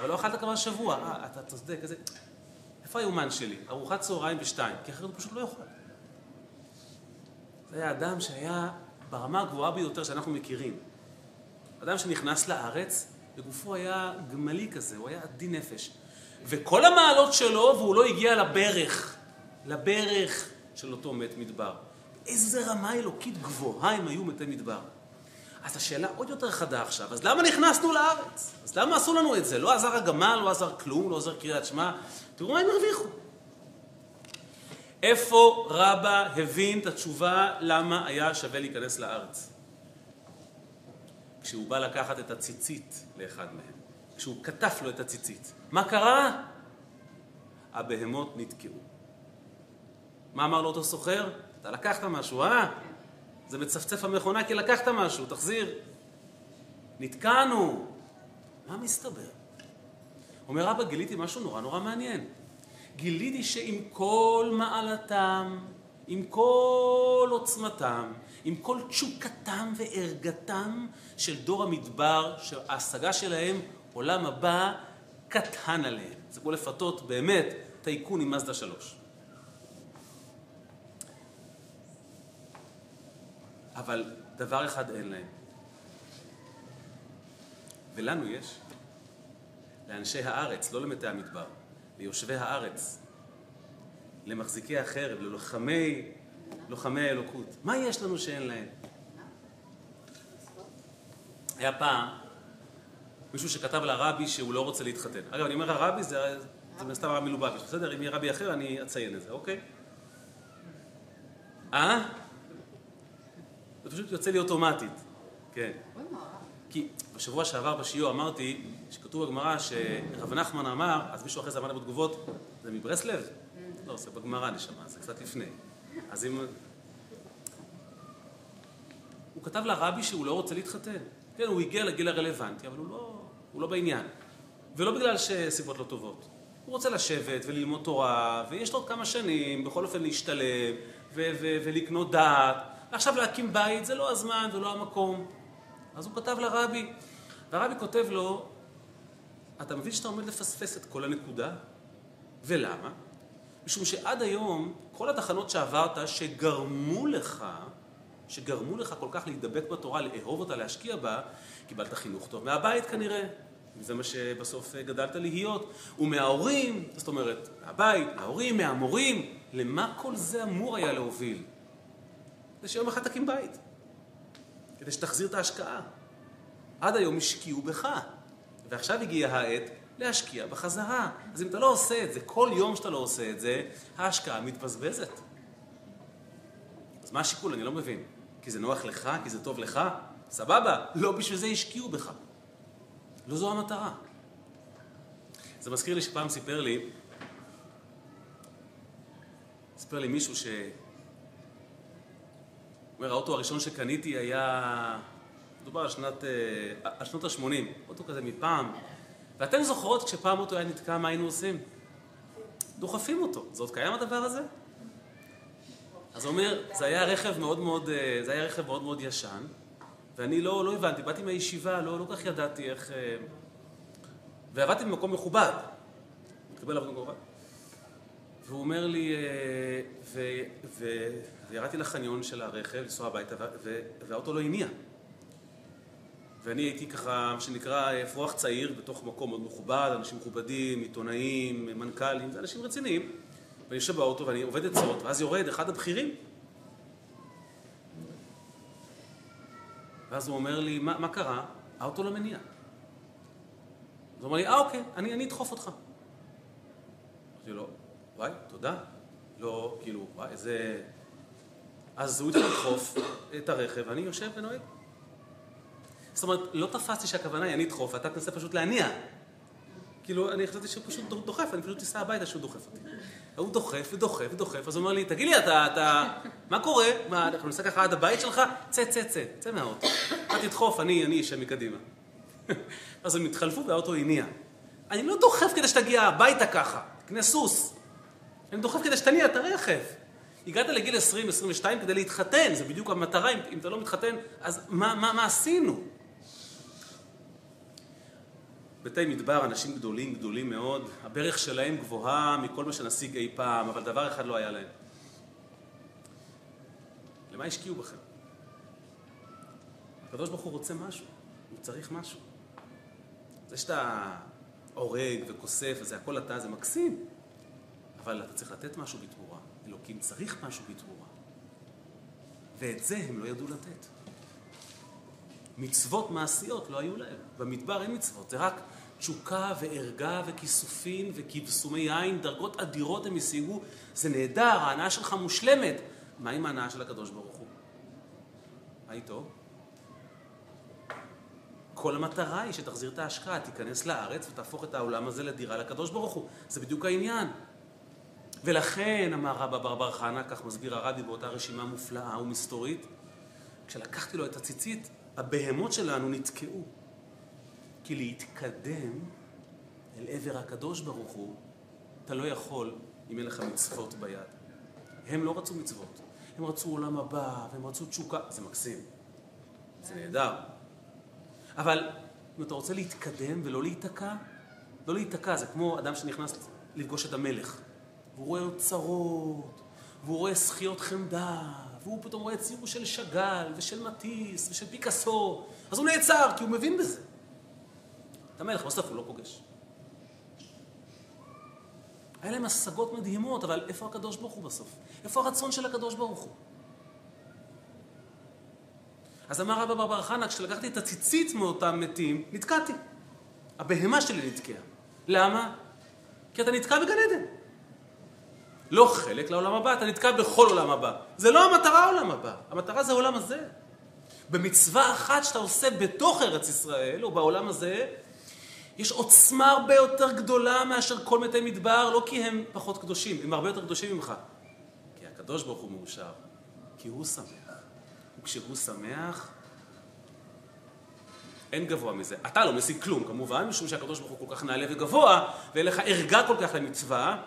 אבל לא אכלת כבר שבוע, אה, אתה צודק, איזה... איפה היומן שלי? ארוחת צהריים בשתיים, כי אחרת הוא פשוט לא יאכל. זה היה אדם שהיה ברמה הגבוהה ביותר שאנחנו מכירים. אדם שנכנס לארץ, וגופו היה גמלי כזה, הוא היה עדין נפש. וכל המעלות שלו, והוא לא הגיע לברך, לברך של אותו מת מדבר. איזה רמה אלוקית גבוהה הם היו מתי מדבר. אז השאלה עוד יותר חדה עכשיו, אז למה נכנסנו לארץ? אז למה עשו לנו את זה? לא עזר הגמל, לא עזר כלום, לא עזר קריאת שמע. תראו מה הם הרוויחו. איפה רבא הבין את התשובה למה היה שווה להיכנס לארץ? כשהוא בא לקחת את הציצית לאחד מהם, כשהוא כתף לו את הציצית. מה קרה? הבהמות נתקעו. מה אמר לו אותו סוחר? אתה לקחת משהו, אה? זה מצפצף המכונה כי לקחת משהו, תחזיר. נתקענו. מה מסתבר? אומר אבא, גיליתי משהו נורא נורא מעניין. גיליתי שעם כל מעלתם, עם כל עוצמתם, עם כל תשוקתם וערגתם של דור המדבר, שההשגה שלהם, עולם הבא, קטן עליהם. זה כמו לפתות באמת טייקון עם מזדה שלוש. אבל דבר אחד אין להם. ולנו יש. לאנשי הארץ, לא למתי המדבר, ליושבי הארץ, למחזיקי החרב, ללוחמי לוחמי האלוקות. מה יש לנו שאין להם? היה פעם מישהו שכתב לרבי שהוא לא רוצה להתחתן. אגב, אני אומר הרבי זה, זה מסתם הרבי מלובביץ', בסדר? אם יהיה רבי אחר אני אציין את זה, אוקיי? אה? זה פשוט יוצא לי אוטומטית, כן. כי בשבוע שעבר בשיעור אמרתי שכתוב בגמרא שרב נחמן אמר, אז מישהו אחרי זה אמר לי בתגובות, זה מברסלב? לא, זה בגמרא נשמע, זה קצת לפני. אז אם... הוא כתב לרבי שהוא לא רוצה להתחתן. כן, הוא הגיע לגיל הרלוונטי, אבל הוא לא, הוא לא בעניין. ולא בגלל שסיבות לא טובות. הוא רוצה לשבת וללמוד תורה, ויש לו עוד כמה שנים, בכל אופן להשתלב, ו- ו- ולקנות דעת. ועכשיו להקים בית זה לא הזמן ולא המקום. אז הוא כתב לרבי, והרבי כותב לו, אתה מבין שאתה עומד לפספס את כל הנקודה? ולמה? משום שעד היום, כל התחנות שעברת שגרמו לך, שגרמו לך כל כך להידבק בתורה, לאהוב אותה, להשקיע בה, קיבלת חינוך טוב מהבית כנראה, וזה מה שבסוף גדלת להיות, ומההורים, זאת אומרת, מהבית, מההורים, מהמורים, למה כל זה אמור היה להוביל? זה שיום אחד תקים בית, כדי שתחזיר את ההשקעה. עד היום השקיעו בך, ועכשיו הגיעה העת להשקיע בחזרה. אז אם אתה לא עושה את זה, כל יום שאתה לא עושה את זה, ההשקעה מתבזבזת. אז מה השיקול? אני לא מבין. כי זה נוח לך? כי זה טוב לך? סבבה, לא בשביל זה השקיעו בך. לא זו המטרה. זה מזכיר לי שפעם סיפר לי, סיפר לי מישהו ש... אומר, האוטו הראשון שקניתי היה, מדובר על, שנת, אה, על שנות ה-80, אוטו כזה מפעם, ואתן זוכרות כשפעם אוטו היה נתקע, מה היינו עושים? דוחפים אותו. זה עוד קיים הדבר הזה? אז הוא אומר, זה היה רכב מאוד מאוד, אה, זה היה רכב מאוד מאוד ישן, ואני לא, לא הבנתי, באתי מהישיבה, לא, לא כך ידעתי איך... אה, ועבדתי במקום מכובד. מתקבל לעבוד במקום מכובד. והוא אומר לי, ו, ו, וירדתי לחניון של הרכב, לנסוע הביתה, והאוטו לא הניע. ואני הייתי ככה, מה שנקרא, אפרוח צעיר בתוך מקום מאוד מכובד, אנשים מכובדים, עיתונאים, מנכ"לים, זה אנשים רציניים. ואני יושב באוטו ואני עובד עצות, ואז יורד אחד הבכירים. ואז הוא אומר לי, מה, מה קרה? האוטו לא מניע. אז הוא אומר לי, אה אוקיי, אני, אני אדחוף אותך. אמרתי לו, וואי, תודה. לא, כאילו, וואי, איזה... אז הוא התחיל לדחוף את הרכב, ואני יושב ונוהג. זאת אומרת, לא תפסתי שהכוונה היא אני אדחוף, ואתה תנסה פשוט להניע. כאילו, אני חשבתי שהוא פשוט דוחף, אני פשוט אסע הביתה שהוא דוחף אותי. הוא דוחף ודוחף ודוחף, אז הוא אומר לי, תגיד לי, אתה, אתה, מה קורה? מה, אנחנו ניסע ככה עד הבית שלך? צא, צא, צא, צא מהאוטו. אתה תדחוף, אני, אני אשב מקדימה. [LAUGHS] אז הם התחלפו והאוטו הניע. אני לא דוחף כדי שתגיע הביתה ככה, תקנה סוס. אני דוחף כדי שתניע את הרכב. הגעת לגיל 20-22 כדי להתחתן, זה בדיוק המטרה, אם, אם אתה לא מתחתן, אז מה, מה, מה עשינו? בתי מדבר, אנשים גדולים, גדולים מאוד, הברך שלהם גבוהה מכל מה שנשיג אי פעם, אבל דבר אחד לא היה להם. למה השקיעו בכם? הקדוש ברוך הוא רוצה משהו, הוא צריך משהו. זה שאתה הורג וכוסף וזה הכל אתה, זה מקסים, אבל אתה צריך לתת משהו בתמורה. אלוקים צריך משהו בתמורה. ואת זה הם לא ידעו לתת. מצוות מעשיות לא היו להם. במדבר אין מצוות, זה רק תשוקה וערגה וכיסופים וכבשומי יין, דרגות אדירות הם השיגו, זה נהדר, ההנאה שלך מושלמת. מה עם ההנאה של הקדוש ברוך הוא? מה איתו? כל המטרה היא שתחזיר את ההשקעה, תיכנס לארץ ותהפוך את העולם הזה לדירה לקדוש ברוך הוא. זה בדיוק העניין. ולכן, אמר רבא בר בר חנה, כך מסביר הרבי באותה רשימה מופלאה ומסתורית, כשלקחתי לו את הציצית, הבהמות שלנו נתקעו. כי להתקדם אל עבר הקדוש ברוך הוא, אתה לא יכול אם אין לך מצוות ביד. הם לא רצו מצוות, הם רצו עולם הבא, והם רצו תשוקה, זה מקסים, זה נהדר. אבל אם אתה רוצה להתקדם ולא להיתקע, לא להיתקע, זה כמו אדם שנכנס לפגוש את המלך, והוא רואה אוצרות, והוא רואה זכיות חמדה, והוא פתאום רואה ציור של שאגאל, ושל מטיס, ושל פיקאסו, אז הוא נעצר, כי הוא מבין בזה. את המלך בסוף הוא לא פוגש. היה להם השגות מדהימות, אבל איפה הקדוש ברוך הוא בסוף? איפה הרצון של הקדוש ברוך הוא? אז אמר רבא בר בר חנה, כשלקחתי את הציצית מאותם מתים, נתקעתי. הבהמה שלי נתקעה. למה? כי אתה נתקע בגן עדן. לא חלק לעולם הבא, אתה נתקע בכל עולם הבא. זה לא המטרה העולם הבא, המטרה זה העולם הזה. במצווה אחת שאתה עושה בתוך ארץ ישראל, או בעולם הזה, יש עוצמה הרבה יותר גדולה מאשר כל מתי מדבר, לא כי הם פחות קדושים, הם הרבה יותר קדושים ממך. כי הקדוש ברוך הוא מאושר, כי הוא שמח. וכשהוא שמח, אין גבוה מזה. אתה לא משיג כלום, כמובן, משום שהקדוש ברוך הוא כל כך נעלה וגבוה, ואין לך ערגה כל כך למצווה.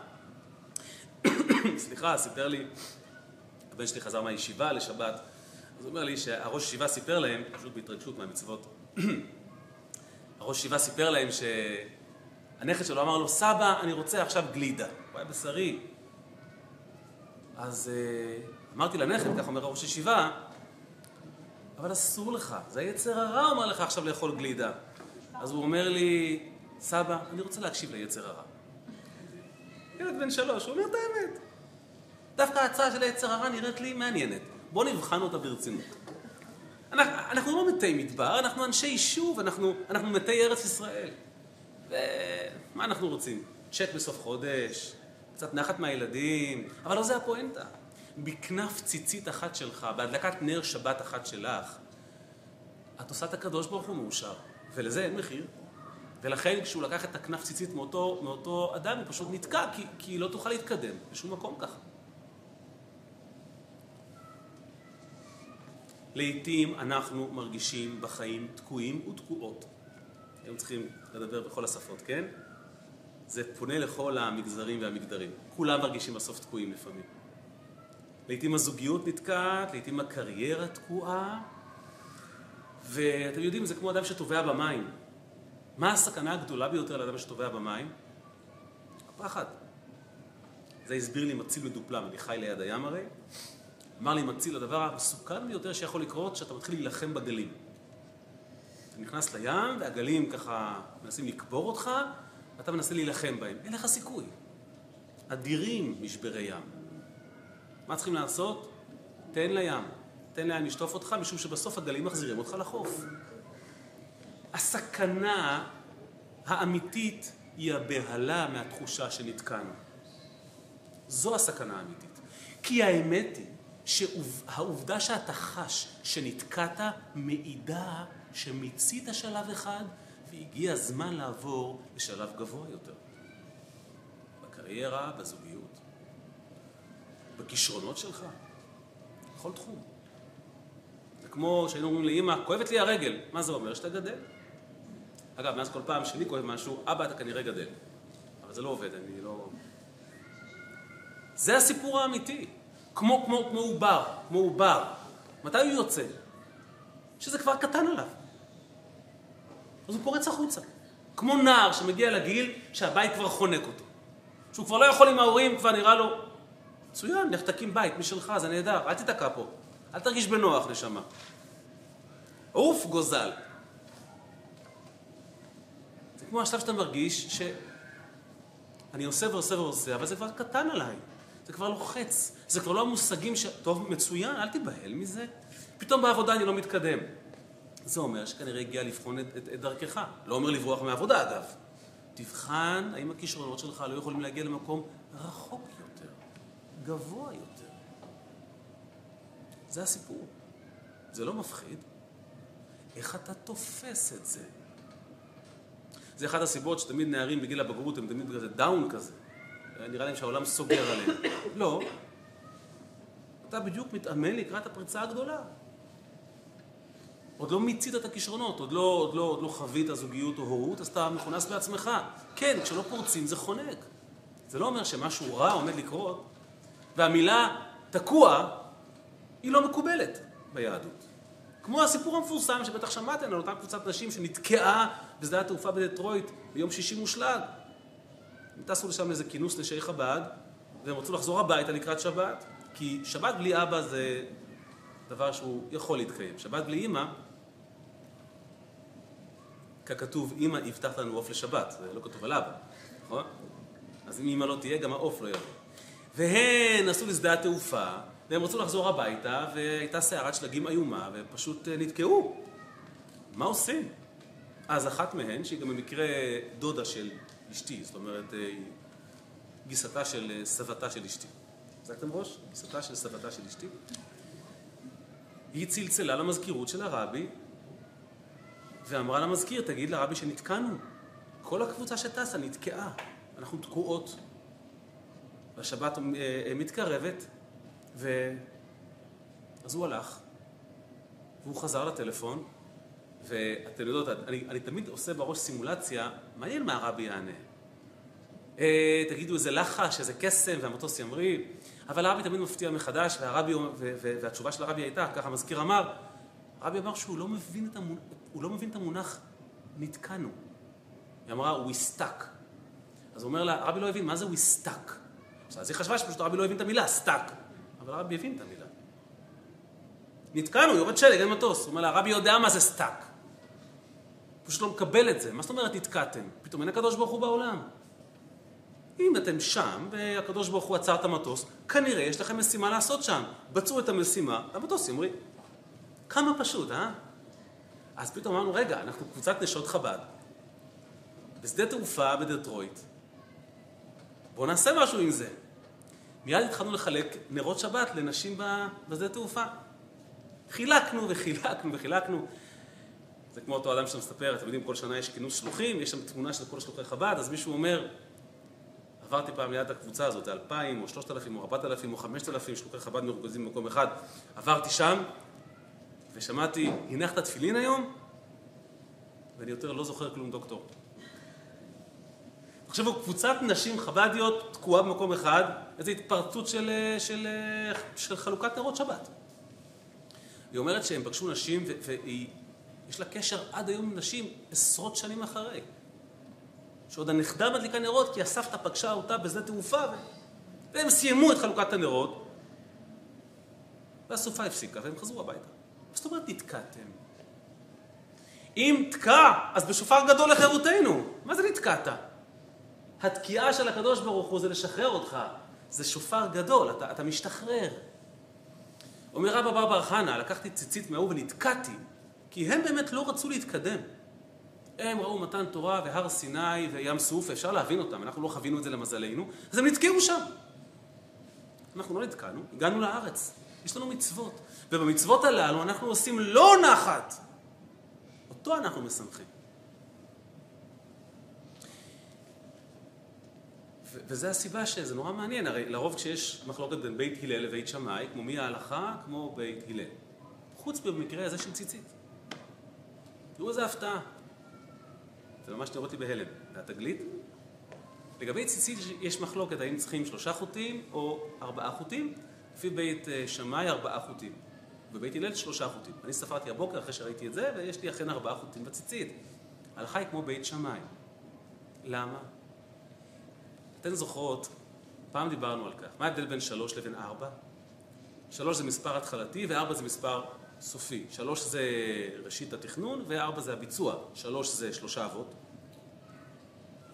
[COUGHS] סליחה, סיפר לי, הבן שלי חזר מהישיבה לשבת, אז הוא אומר לי שהראש ישיבה סיפר להם, פשוט בהתרגשות מהמצוות, הראש ישיבה סיפר להם שהנכד שלו אמר לו, סבא, אני רוצה עכשיו גלידה. הוא היה בשרי. אז אה, אמרתי לנכד, כך אומר הראש ישיבה, אבל אסור לך, זה היצר הרע אומר לך עכשיו לאכול גלידה. אז הוא אומר לי, סבא, אני רוצה להקשיב ליצר הרע. ילד בן שלוש, הוא אומר את האמת. דווקא ההצעה של היצר הרע נראית לי מעניינת. בוא נבחן אותה ברצינות. אנחנו, לא מתי מדבר, אנחנו אנשי יישוב, אנחנו, אנחנו מתי ארץ ישראל. ומה אנחנו רוצים? צ'ק בסוף חודש, קצת נחת מהילדים, אבל לא זה הפואנטה. בכנף ציצית אחת שלך, בהדלקת נר שבת אחת שלך, את עושה את הקדוש ברוך הוא מאושר, ולזה אין מחיר. ולכן כשהוא לקח את הכנף ציצית מאותו, מאותו אדם, הוא פשוט נתקע, כי, כי היא לא תוכל להתקדם בשום מקום ככה. לעתים אנחנו מרגישים בחיים תקועים ותקועות. היום צריכים לדבר בכל השפות, כן? זה פונה לכל המגזרים והמגדרים. כולם מרגישים בסוף תקועים לפעמים. לעתים הזוגיות נתקעת, לעתים הקריירה תקועה, ואתם יודעים, זה כמו אדם שטובע במים. מה הסכנה הגדולה ביותר לאדם שטובע במים? הפחד. זה הסביר לי מציל מדופלם, אני חי ליד הים הרי. אמר לי מציל, הדבר המסוכן ביותר שיכול לקרות, שאתה מתחיל להילחם בגלים. אתה נכנס לים, והגלים ככה מנסים לקבור אותך, ואתה מנסה להילחם בהם. אין לך סיכוי. אדירים משברי ים. מה צריכים לעשות? תן לים. תן לים לשטוף אותך, משום שבסוף הגלים מחזירים אותך לחוף. הסכנה האמיתית היא הבהלה מהתחושה שנתקענו. זו הסכנה האמיתית. כי האמת היא שהעובדה שאתה חש שנתקעת מעידה שמיצית שלב אחד והגיע הזמן לעבור לשלב גבוה יותר. בקריירה, בזוגיות, בכישרונות שלך, בכל תחום. זה כמו שהיינו אומרים לאמא, כואבת לי הרגל. מה זה אומר? שאתה גדל. אגב, מאז כל פעם שלי כואב משהו, אבא, אתה כנראה גדל. אבל זה לא עובד, אני לא... זה הסיפור האמיתי. כמו, כמו, כמו עובר, כמו עובר. מתי הוא יוצא? שזה כבר קטן עליו. אז הוא פורץ החוצה. כמו נער שמגיע לגיל שהבית כבר חונק אותו. שהוא כבר לא יכול עם ההורים, כבר נראה לו, מצוין, לך תקים בית משלך, זה נהדר, אל תיתקע פה. אל תרגיש בנוח, נשמה. עוף גוזל. זה כמו השלב שאתה מרגיש שאני עושה ועושה ועושה, אבל זה כבר קטן עליי. זה כבר לוחץ. זה כבר לא המושגים ש... טוב, מצוין, אל תיבהל מזה. פתאום בעבודה אני לא מתקדם. זה אומר שכנראה הגיע לבחון את, את, את דרכך. לא אומר לברוח מעבודה, אגב. תבחן האם הכישרונות שלך לא יכולים להגיע למקום רחוק יותר, גבוה יותר. זה הסיפור. זה לא מפחיד. איך אתה תופס את זה? זה אחת הסיבות שתמיד נערים בגיל הבגרות הם תמיד כזה דאון כזה. נראה להם שהעולם סוגר עליהם. [COUGHS] לא. אתה בדיוק מתאמן לקראת הפריצה הגדולה. עוד לא מיצית את הכישרונות, עוד לא, עוד, לא, עוד לא חווית זוגיות או הורות, אז אתה מכונס בעצמך. כן, כשלא פורצים זה חונק. זה לא אומר שמשהו רע עומד לקרות, והמילה תקוע היא לא מקובלת ביהדות. כמו הסיפור המפורסם שבטח שמעתם על אותה קבוצת נשים שנתקעה בשדה התעופה בדטרויט ביום שישי מושלג. הם טסו לשם לאיזה כינוס נשי חב"ד, והם רצו לחזור הביתה לקראת שבת, כי שבת בלי אבא זה דבר שהוא יכול להתקיים. שבת בלי אימא, ככתוב, אימא יפתח לנו עוף לשבת, זה לא כתוב על אבא, נכון? אז אם אימא לא תהיה, גם העוף לא יבוא. והן נסעו לשדה התעופה, והם רצו לחזור הביתה, והייתה סערת שלגים איומה, והם פשוט אה, נתקעו. מה עושים? אז אחת מהן, שהיא גם במקרה דודה של אשתי, זאת אומרת, אה, גיסתה של אה, סבתה של אשתי. החזקתם ראש? גיסתה של סבתה של אשתי. היא צלצלה למזכירות של הרבי, ואמרה למזכיר, תגיד לרבי שנתקענו. כל הקבוצה שטסה נתקעה, אנחנו תקועות. והשבת אה, מתקרבת, ו... אז הוא הלך, והוא חזר לטלפון, ואתם יודעות, אני, אני תמיד עושה בראש סימולציה, מעניין מה הרבי יענה. אה, תגידו איזה לחש, איזה קסם, והמטוס ימריא, אבל הרבי תמיד מפתיע מחדש, והרבי, ו, ו, והתשובה של הרבי הייתה, ככה המזכיר אמר, הרבי אמר שהוא לא מבין את, המונח, לא מבין את המונח נתקענו. היא אמרה, we stuck. אז הוא אומר לה, הרבי לא הבין, מה זה we stuck? אז היא חשבה שפשוט הרבי לא הבין את המילה, stuck. אבל הרבי הבין את המילה. נתקענו, יורד שלג, אין מטוס. הוא אומר לה, הרבי יודע מה זה stuck. פשוט לא מקבל את זה. מה זאת אומרת נתקעתם? פתאום אין הקדוש ברוך הוא בעולם. אם אתם שם, והקדוש ברוך הוא עצר את המטוס, כנראה יש לכם משימה לעשות שם. בצעו את המשימה, המטוס ימריא. כמה פשוט, אה? אז פתאום אמרנו, רגע, אנחנו קבוצת נשות חב"ד, בשדה תעופה בדטרויט, בואו נעשה משהו עם זה. מיד התחלנו לחלק נרות שבת לנשים בשדה תעופה. חילקנו וחילקנו וחילקנו. זה כמו אותו אדם שאתה מספר, אתם יודעים, כל שנה יש כינוס שלוחים, יש שם תמונה של כל שלוחי חב"ד, אז מישהו אומר, עברתי פעם ליד הקבוצה הזאת, זה אלפיים, או שלושת אלפים, או ארבעת אלפים, או חמשת אלפים שלוחי חב"ד מרוכזים במקום אחד. עברתי שם, ושמעתי, הנחת תפילין היום? ואני יותר לא זוכר כלום, דוקטור. תחשבו, קבוצת נשים חב"דיות תקועה במקום אחד, איזו התפרצות של, של, של חלוקת נרות שבת. היא אומרת שהם פגשו נשים, ויש לה קשר עד היום עם נשים עשרות שנים אחרי. שעוד הנכדה מדליקה נרות כי הסבתא פגשה אותה בשדה תעופה, והם סיימו את חלוקת הנרות, והסופה הפסיקה והם חזרו הביתה. מה זאת אומרת נתקעתם? אם תקע, אז בשופר גדול לחירותנו. מה זה נתקעת? התקיעה של הקדוש ברוך הוא זה לשחרר אותך. זה שופר גדול, אתה, אתה משתחרר. אומר רבא בר בר חנה, לקחתי ציצית מההוא ונתקעתי, כי הם באמת לא רצו להתקדם. הם ראו מתן תורה והר סיני וים סוף, ואפשר להבין אותם, אנחנו לא חווינו את זה למזלנו, אז הם נתקעו שם. אנחנו לא נתקענו, הגענו לארץ, יש לנו מצוות, ובמצוות הללו אנחנו עושים לא נחת, אותו אנחנו משמחים. וזו הסיבה שזה נורא מעניין, הרי לרוב כשיש מחלוקת בין בית הלל לבית שמאי, כמו מי ההלכה, כמו בית הלל. חוץ במקרה הזה של ציצית. תראו איזה הפתעה. זה ממש תראו אותי בהלם. והתגלית? לגבי ציצית יש מחלוקת האם צריכים שלושה חוטים או ארבעה חוטים. לפי בית אה, שמאי ארבעה חוטים. בבית הלל שלושה חוטים. אני ספרתי הבוקר אחרי שראיתי את זה, ויש לי אכן ארבעה חוטים בציצית. ההלכה היא כמו בית שמאי. למה? אתן זוכרות, פעם דיברנו על כך. מה ההבדל בין שלוש לבין ארבע? שלוש זה מספר התחלתי וארבע זה מספר סופי. שלוש זה ראשית התכנון וארבע זה הביצוע. שלוש זה שלושה אבות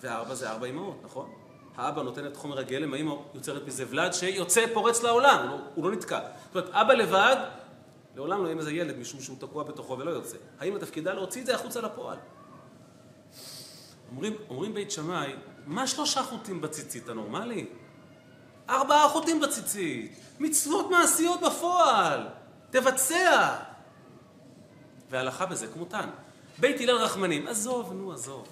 וארבע זה ארבע אמהות, נכון? האבא נותן את חומר הגלם, האמא יוצרת מזה ולד שיוצא פורץ לעולם, הוא לא, הוא לא נתקע. זאת אומרת, אבא לבד, לעולם לא יהיה מזה ילד משום שהוא תקוע בתוכו ולא יוצא. האמא תפקידה להוציא את זה החוצה לפועל. אומרים, אומרים בית שמאי, מה שלושה חוטים בציצית הנורמלי? ארבעה חוטים בציצית, מצוות מעשיות בפועל, תבצע. והלכה בזה כמותן. בית הלל רחמנים, עזוב, נו, עזוב.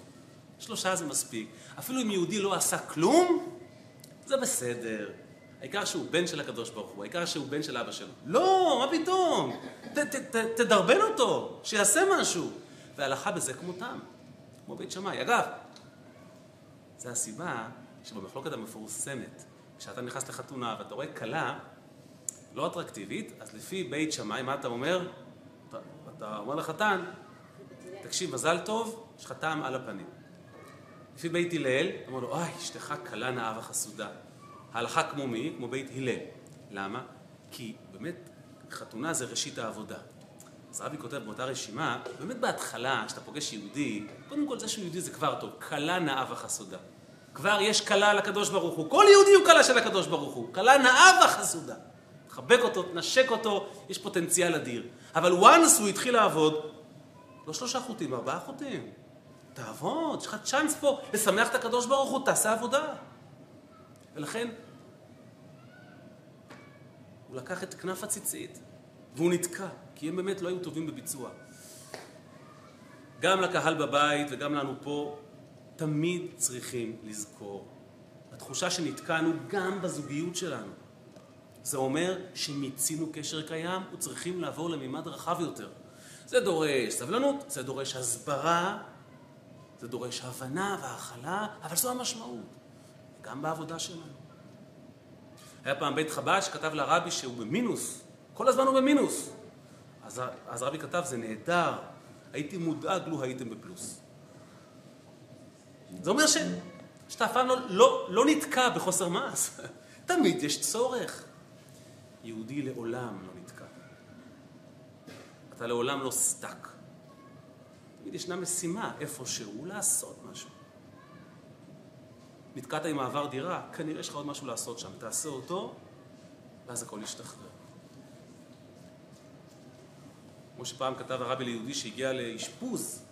שלושה זה מספיק. אפילו אם יהודי לא עשה כלום, זה בסדר. העיקר שהוא בן של הקדוש ברוך הוא, העיקר שהוא בן של אבא שלו. לא, מה פתאום? ת, ת, ת, תדרבן אותו, שיעשה משהו. והלכה בזה כמותם, כמו בית שמאי. אגב, זו הסיבה שבמחלוקת המפורסמת, כשאתה נכנס לחתונה ואתה רואה כלה לא אטרקטיבית, אז לפי בית שמאי, מה אתה אומר? אתה, אתה אומר לחתן, תקשיב, מזל טוב, יש לך טעם על הפנים. לפי בית הלל, אומר לו, אוי, אשתך כלה נאה וחסודה. ההלכה כמו מי? כמו בית הלל. למה? כי באמת, חתונה זה ראשית העבודה. אז רבי כותב באותה רשימה, באמת בהתחלה, כשאתה פוגש יהודי, קודם כל זה שהוא יהודי זה כבר טוב, כלה נאה וחסודה. כבר יש כלה לקדוש ברוך הוא, כל יהודי הוא כלה של הקדוש ברוך הוא, כלה נאה וחסודה. תחבק אותו, תנשק אותו, יש פוטנציאל אדיר. אבל once הוא התחיל לעבוד, לא שלושה חוטים, ארבעה חוטים. תעבוד, יש לך צ'אנס פה לשמח את הקדוש ברוך הוא, תעשה עבודה. ולכן, הוא לקח את כנף הציצית, והוא נתקע, כי הם באמת לא היו טובים בביצוע. גם לקהל בבית וגם לנו פה, תמיד צריכים לזכור. התחושה שנתקענו גם בזוגיות שלנו. זה אומר שמיצינו קשר קיים וצריכים לעבור למימד רחב יותר. זה דורש סבלנות, זה דורש הסברה, זה דורש הבנה והכלה, אבל זו המשמעות, גם בעבודה שלנו. היה פעם בית חב"ד שכתב לרבי שהוא במינוס, כל הזמן הוא במינוס. אז, אז רבי כתב, זה נהדר, הייתי מודאג לו הייתם בפלוס. זה אומר ש, שאתה אף פעם לא, לא, לא נתקע בחוסר מעש, [LAUGHS] תמיד יש צורך. יהודי לעולם לא נתקע. אתה לעולם לא סטק. תמיד ישנה משימה איפשהו לעשות משהו. נתקעת עם מעבר דירה, כנראה יש לך עוד משהו לעשות שם. תעשה אותו, ואז הכל ישתחרר. כמו שפעם כתב הרבי ליהודי שהגיע לאשפוז,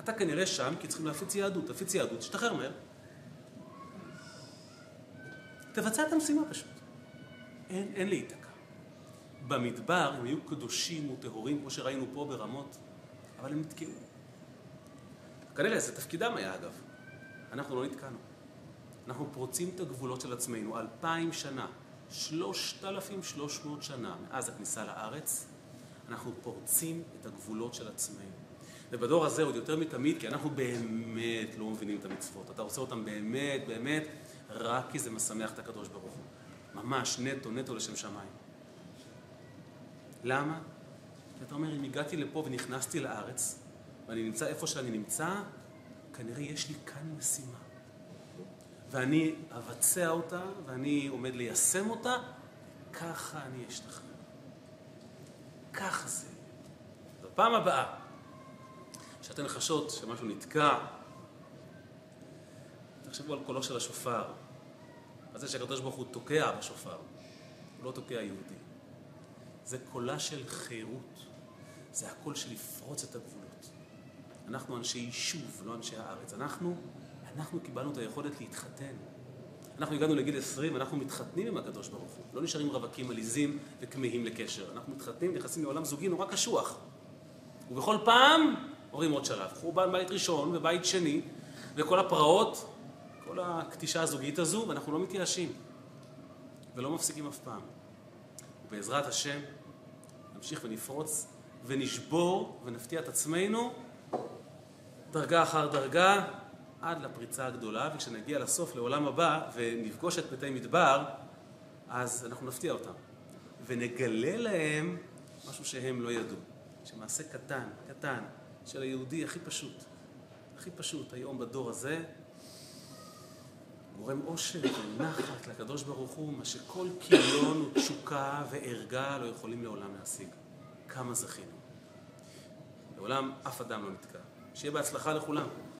אתה כנראה שם כי צריכים להפיץ יהדות. תפיץ יהדות, תשתחרר מהר. תבצע את המשימה פשוט. אין, אין להיתקע. במדבר הם היו קדושים וטהורים, כמו שראינו פה ברמות. אבל הם נתקעו. כנראה זה תפקידם היה אגב. אנחנו לא נתקענו. אנחנו פורצים את הגבולות של עצמנו אלפיים שנה, שלושת אלפים שלוש מאות שנה מאז הכניסה לארץ, אנחנו פורצים את הגבולות של עצמנו. ובדור הזה עוד יותר מתמיד, כי אנחנו באמת לא מבינים את המצוות. אתה עושה אותן באמת, באמת, רק כי זה משמח את הקדוש ברוך הוא. ממש נטו, נטו לשם שמיים. למה? כי אתה אומר, אם הגעתי לפה ונכנסתי לארץ, ואני נמצא איפה שאני נמצא, כנראה יש לי כאן משימה. ואני אבצע אותה, ואני עומד ליישם אותה, ככה אני אשתחרר. ככה זה. בפעם הבאה שאתן חשות שמשהו נתקע, תחשבו על קולו של השופר. על זה שהקדוש ברוך הוא תוקע בשופר, הוא לא תוקע יהודי. זה קולה של חירות, זה הקול של לפרוץ את הגבולות. אנחנו אנשי יישוב, לא אנשי הארץ. אנחנו, אנחנו קיבלנו את היכולת להתחתן. אנחנו הגענו לגיל 20, אנחנו מתחתנים עם הקדוש ברוך הוא. לא נשארים רווקים עליזים וכמהים לקשר. אנחנו מתחתנים, נכנסים לעולם זוגי נורא קשוח. ובכל פעם עוברים עוד שלב. חורבן בית ראשון ובית שני, וכל הפרעות, כל הקטישה הזוגית הזו, ואנחנו לא מתייאשים. ולא מפסיקים אף פעם. ובעזרת השם, נמשיך ונפרוץ ונשבור ונפתיע את עצמנו דרגה אחר דרגה עד לפריצה הגדולה, וכשנגיע לסוף, לעולם הבא, ונפגוש את מתי מדבר, אז אנחנו נפתיע אותם. ונגלה להם משהו שהם לא ידעו. שמעשה קטן, קטן, של היהודי הכי פשוט, הכי פשוט היום בדור הזה, גורם עושר ונחת לקדוש ברוך הוא, מה שכל כיליון ותשוקה וערגה לא יכולים לעולם להשיג. כמה זכינו. לעולם אף אדם לא נתקע. שיהיה בהצלחה לכולם.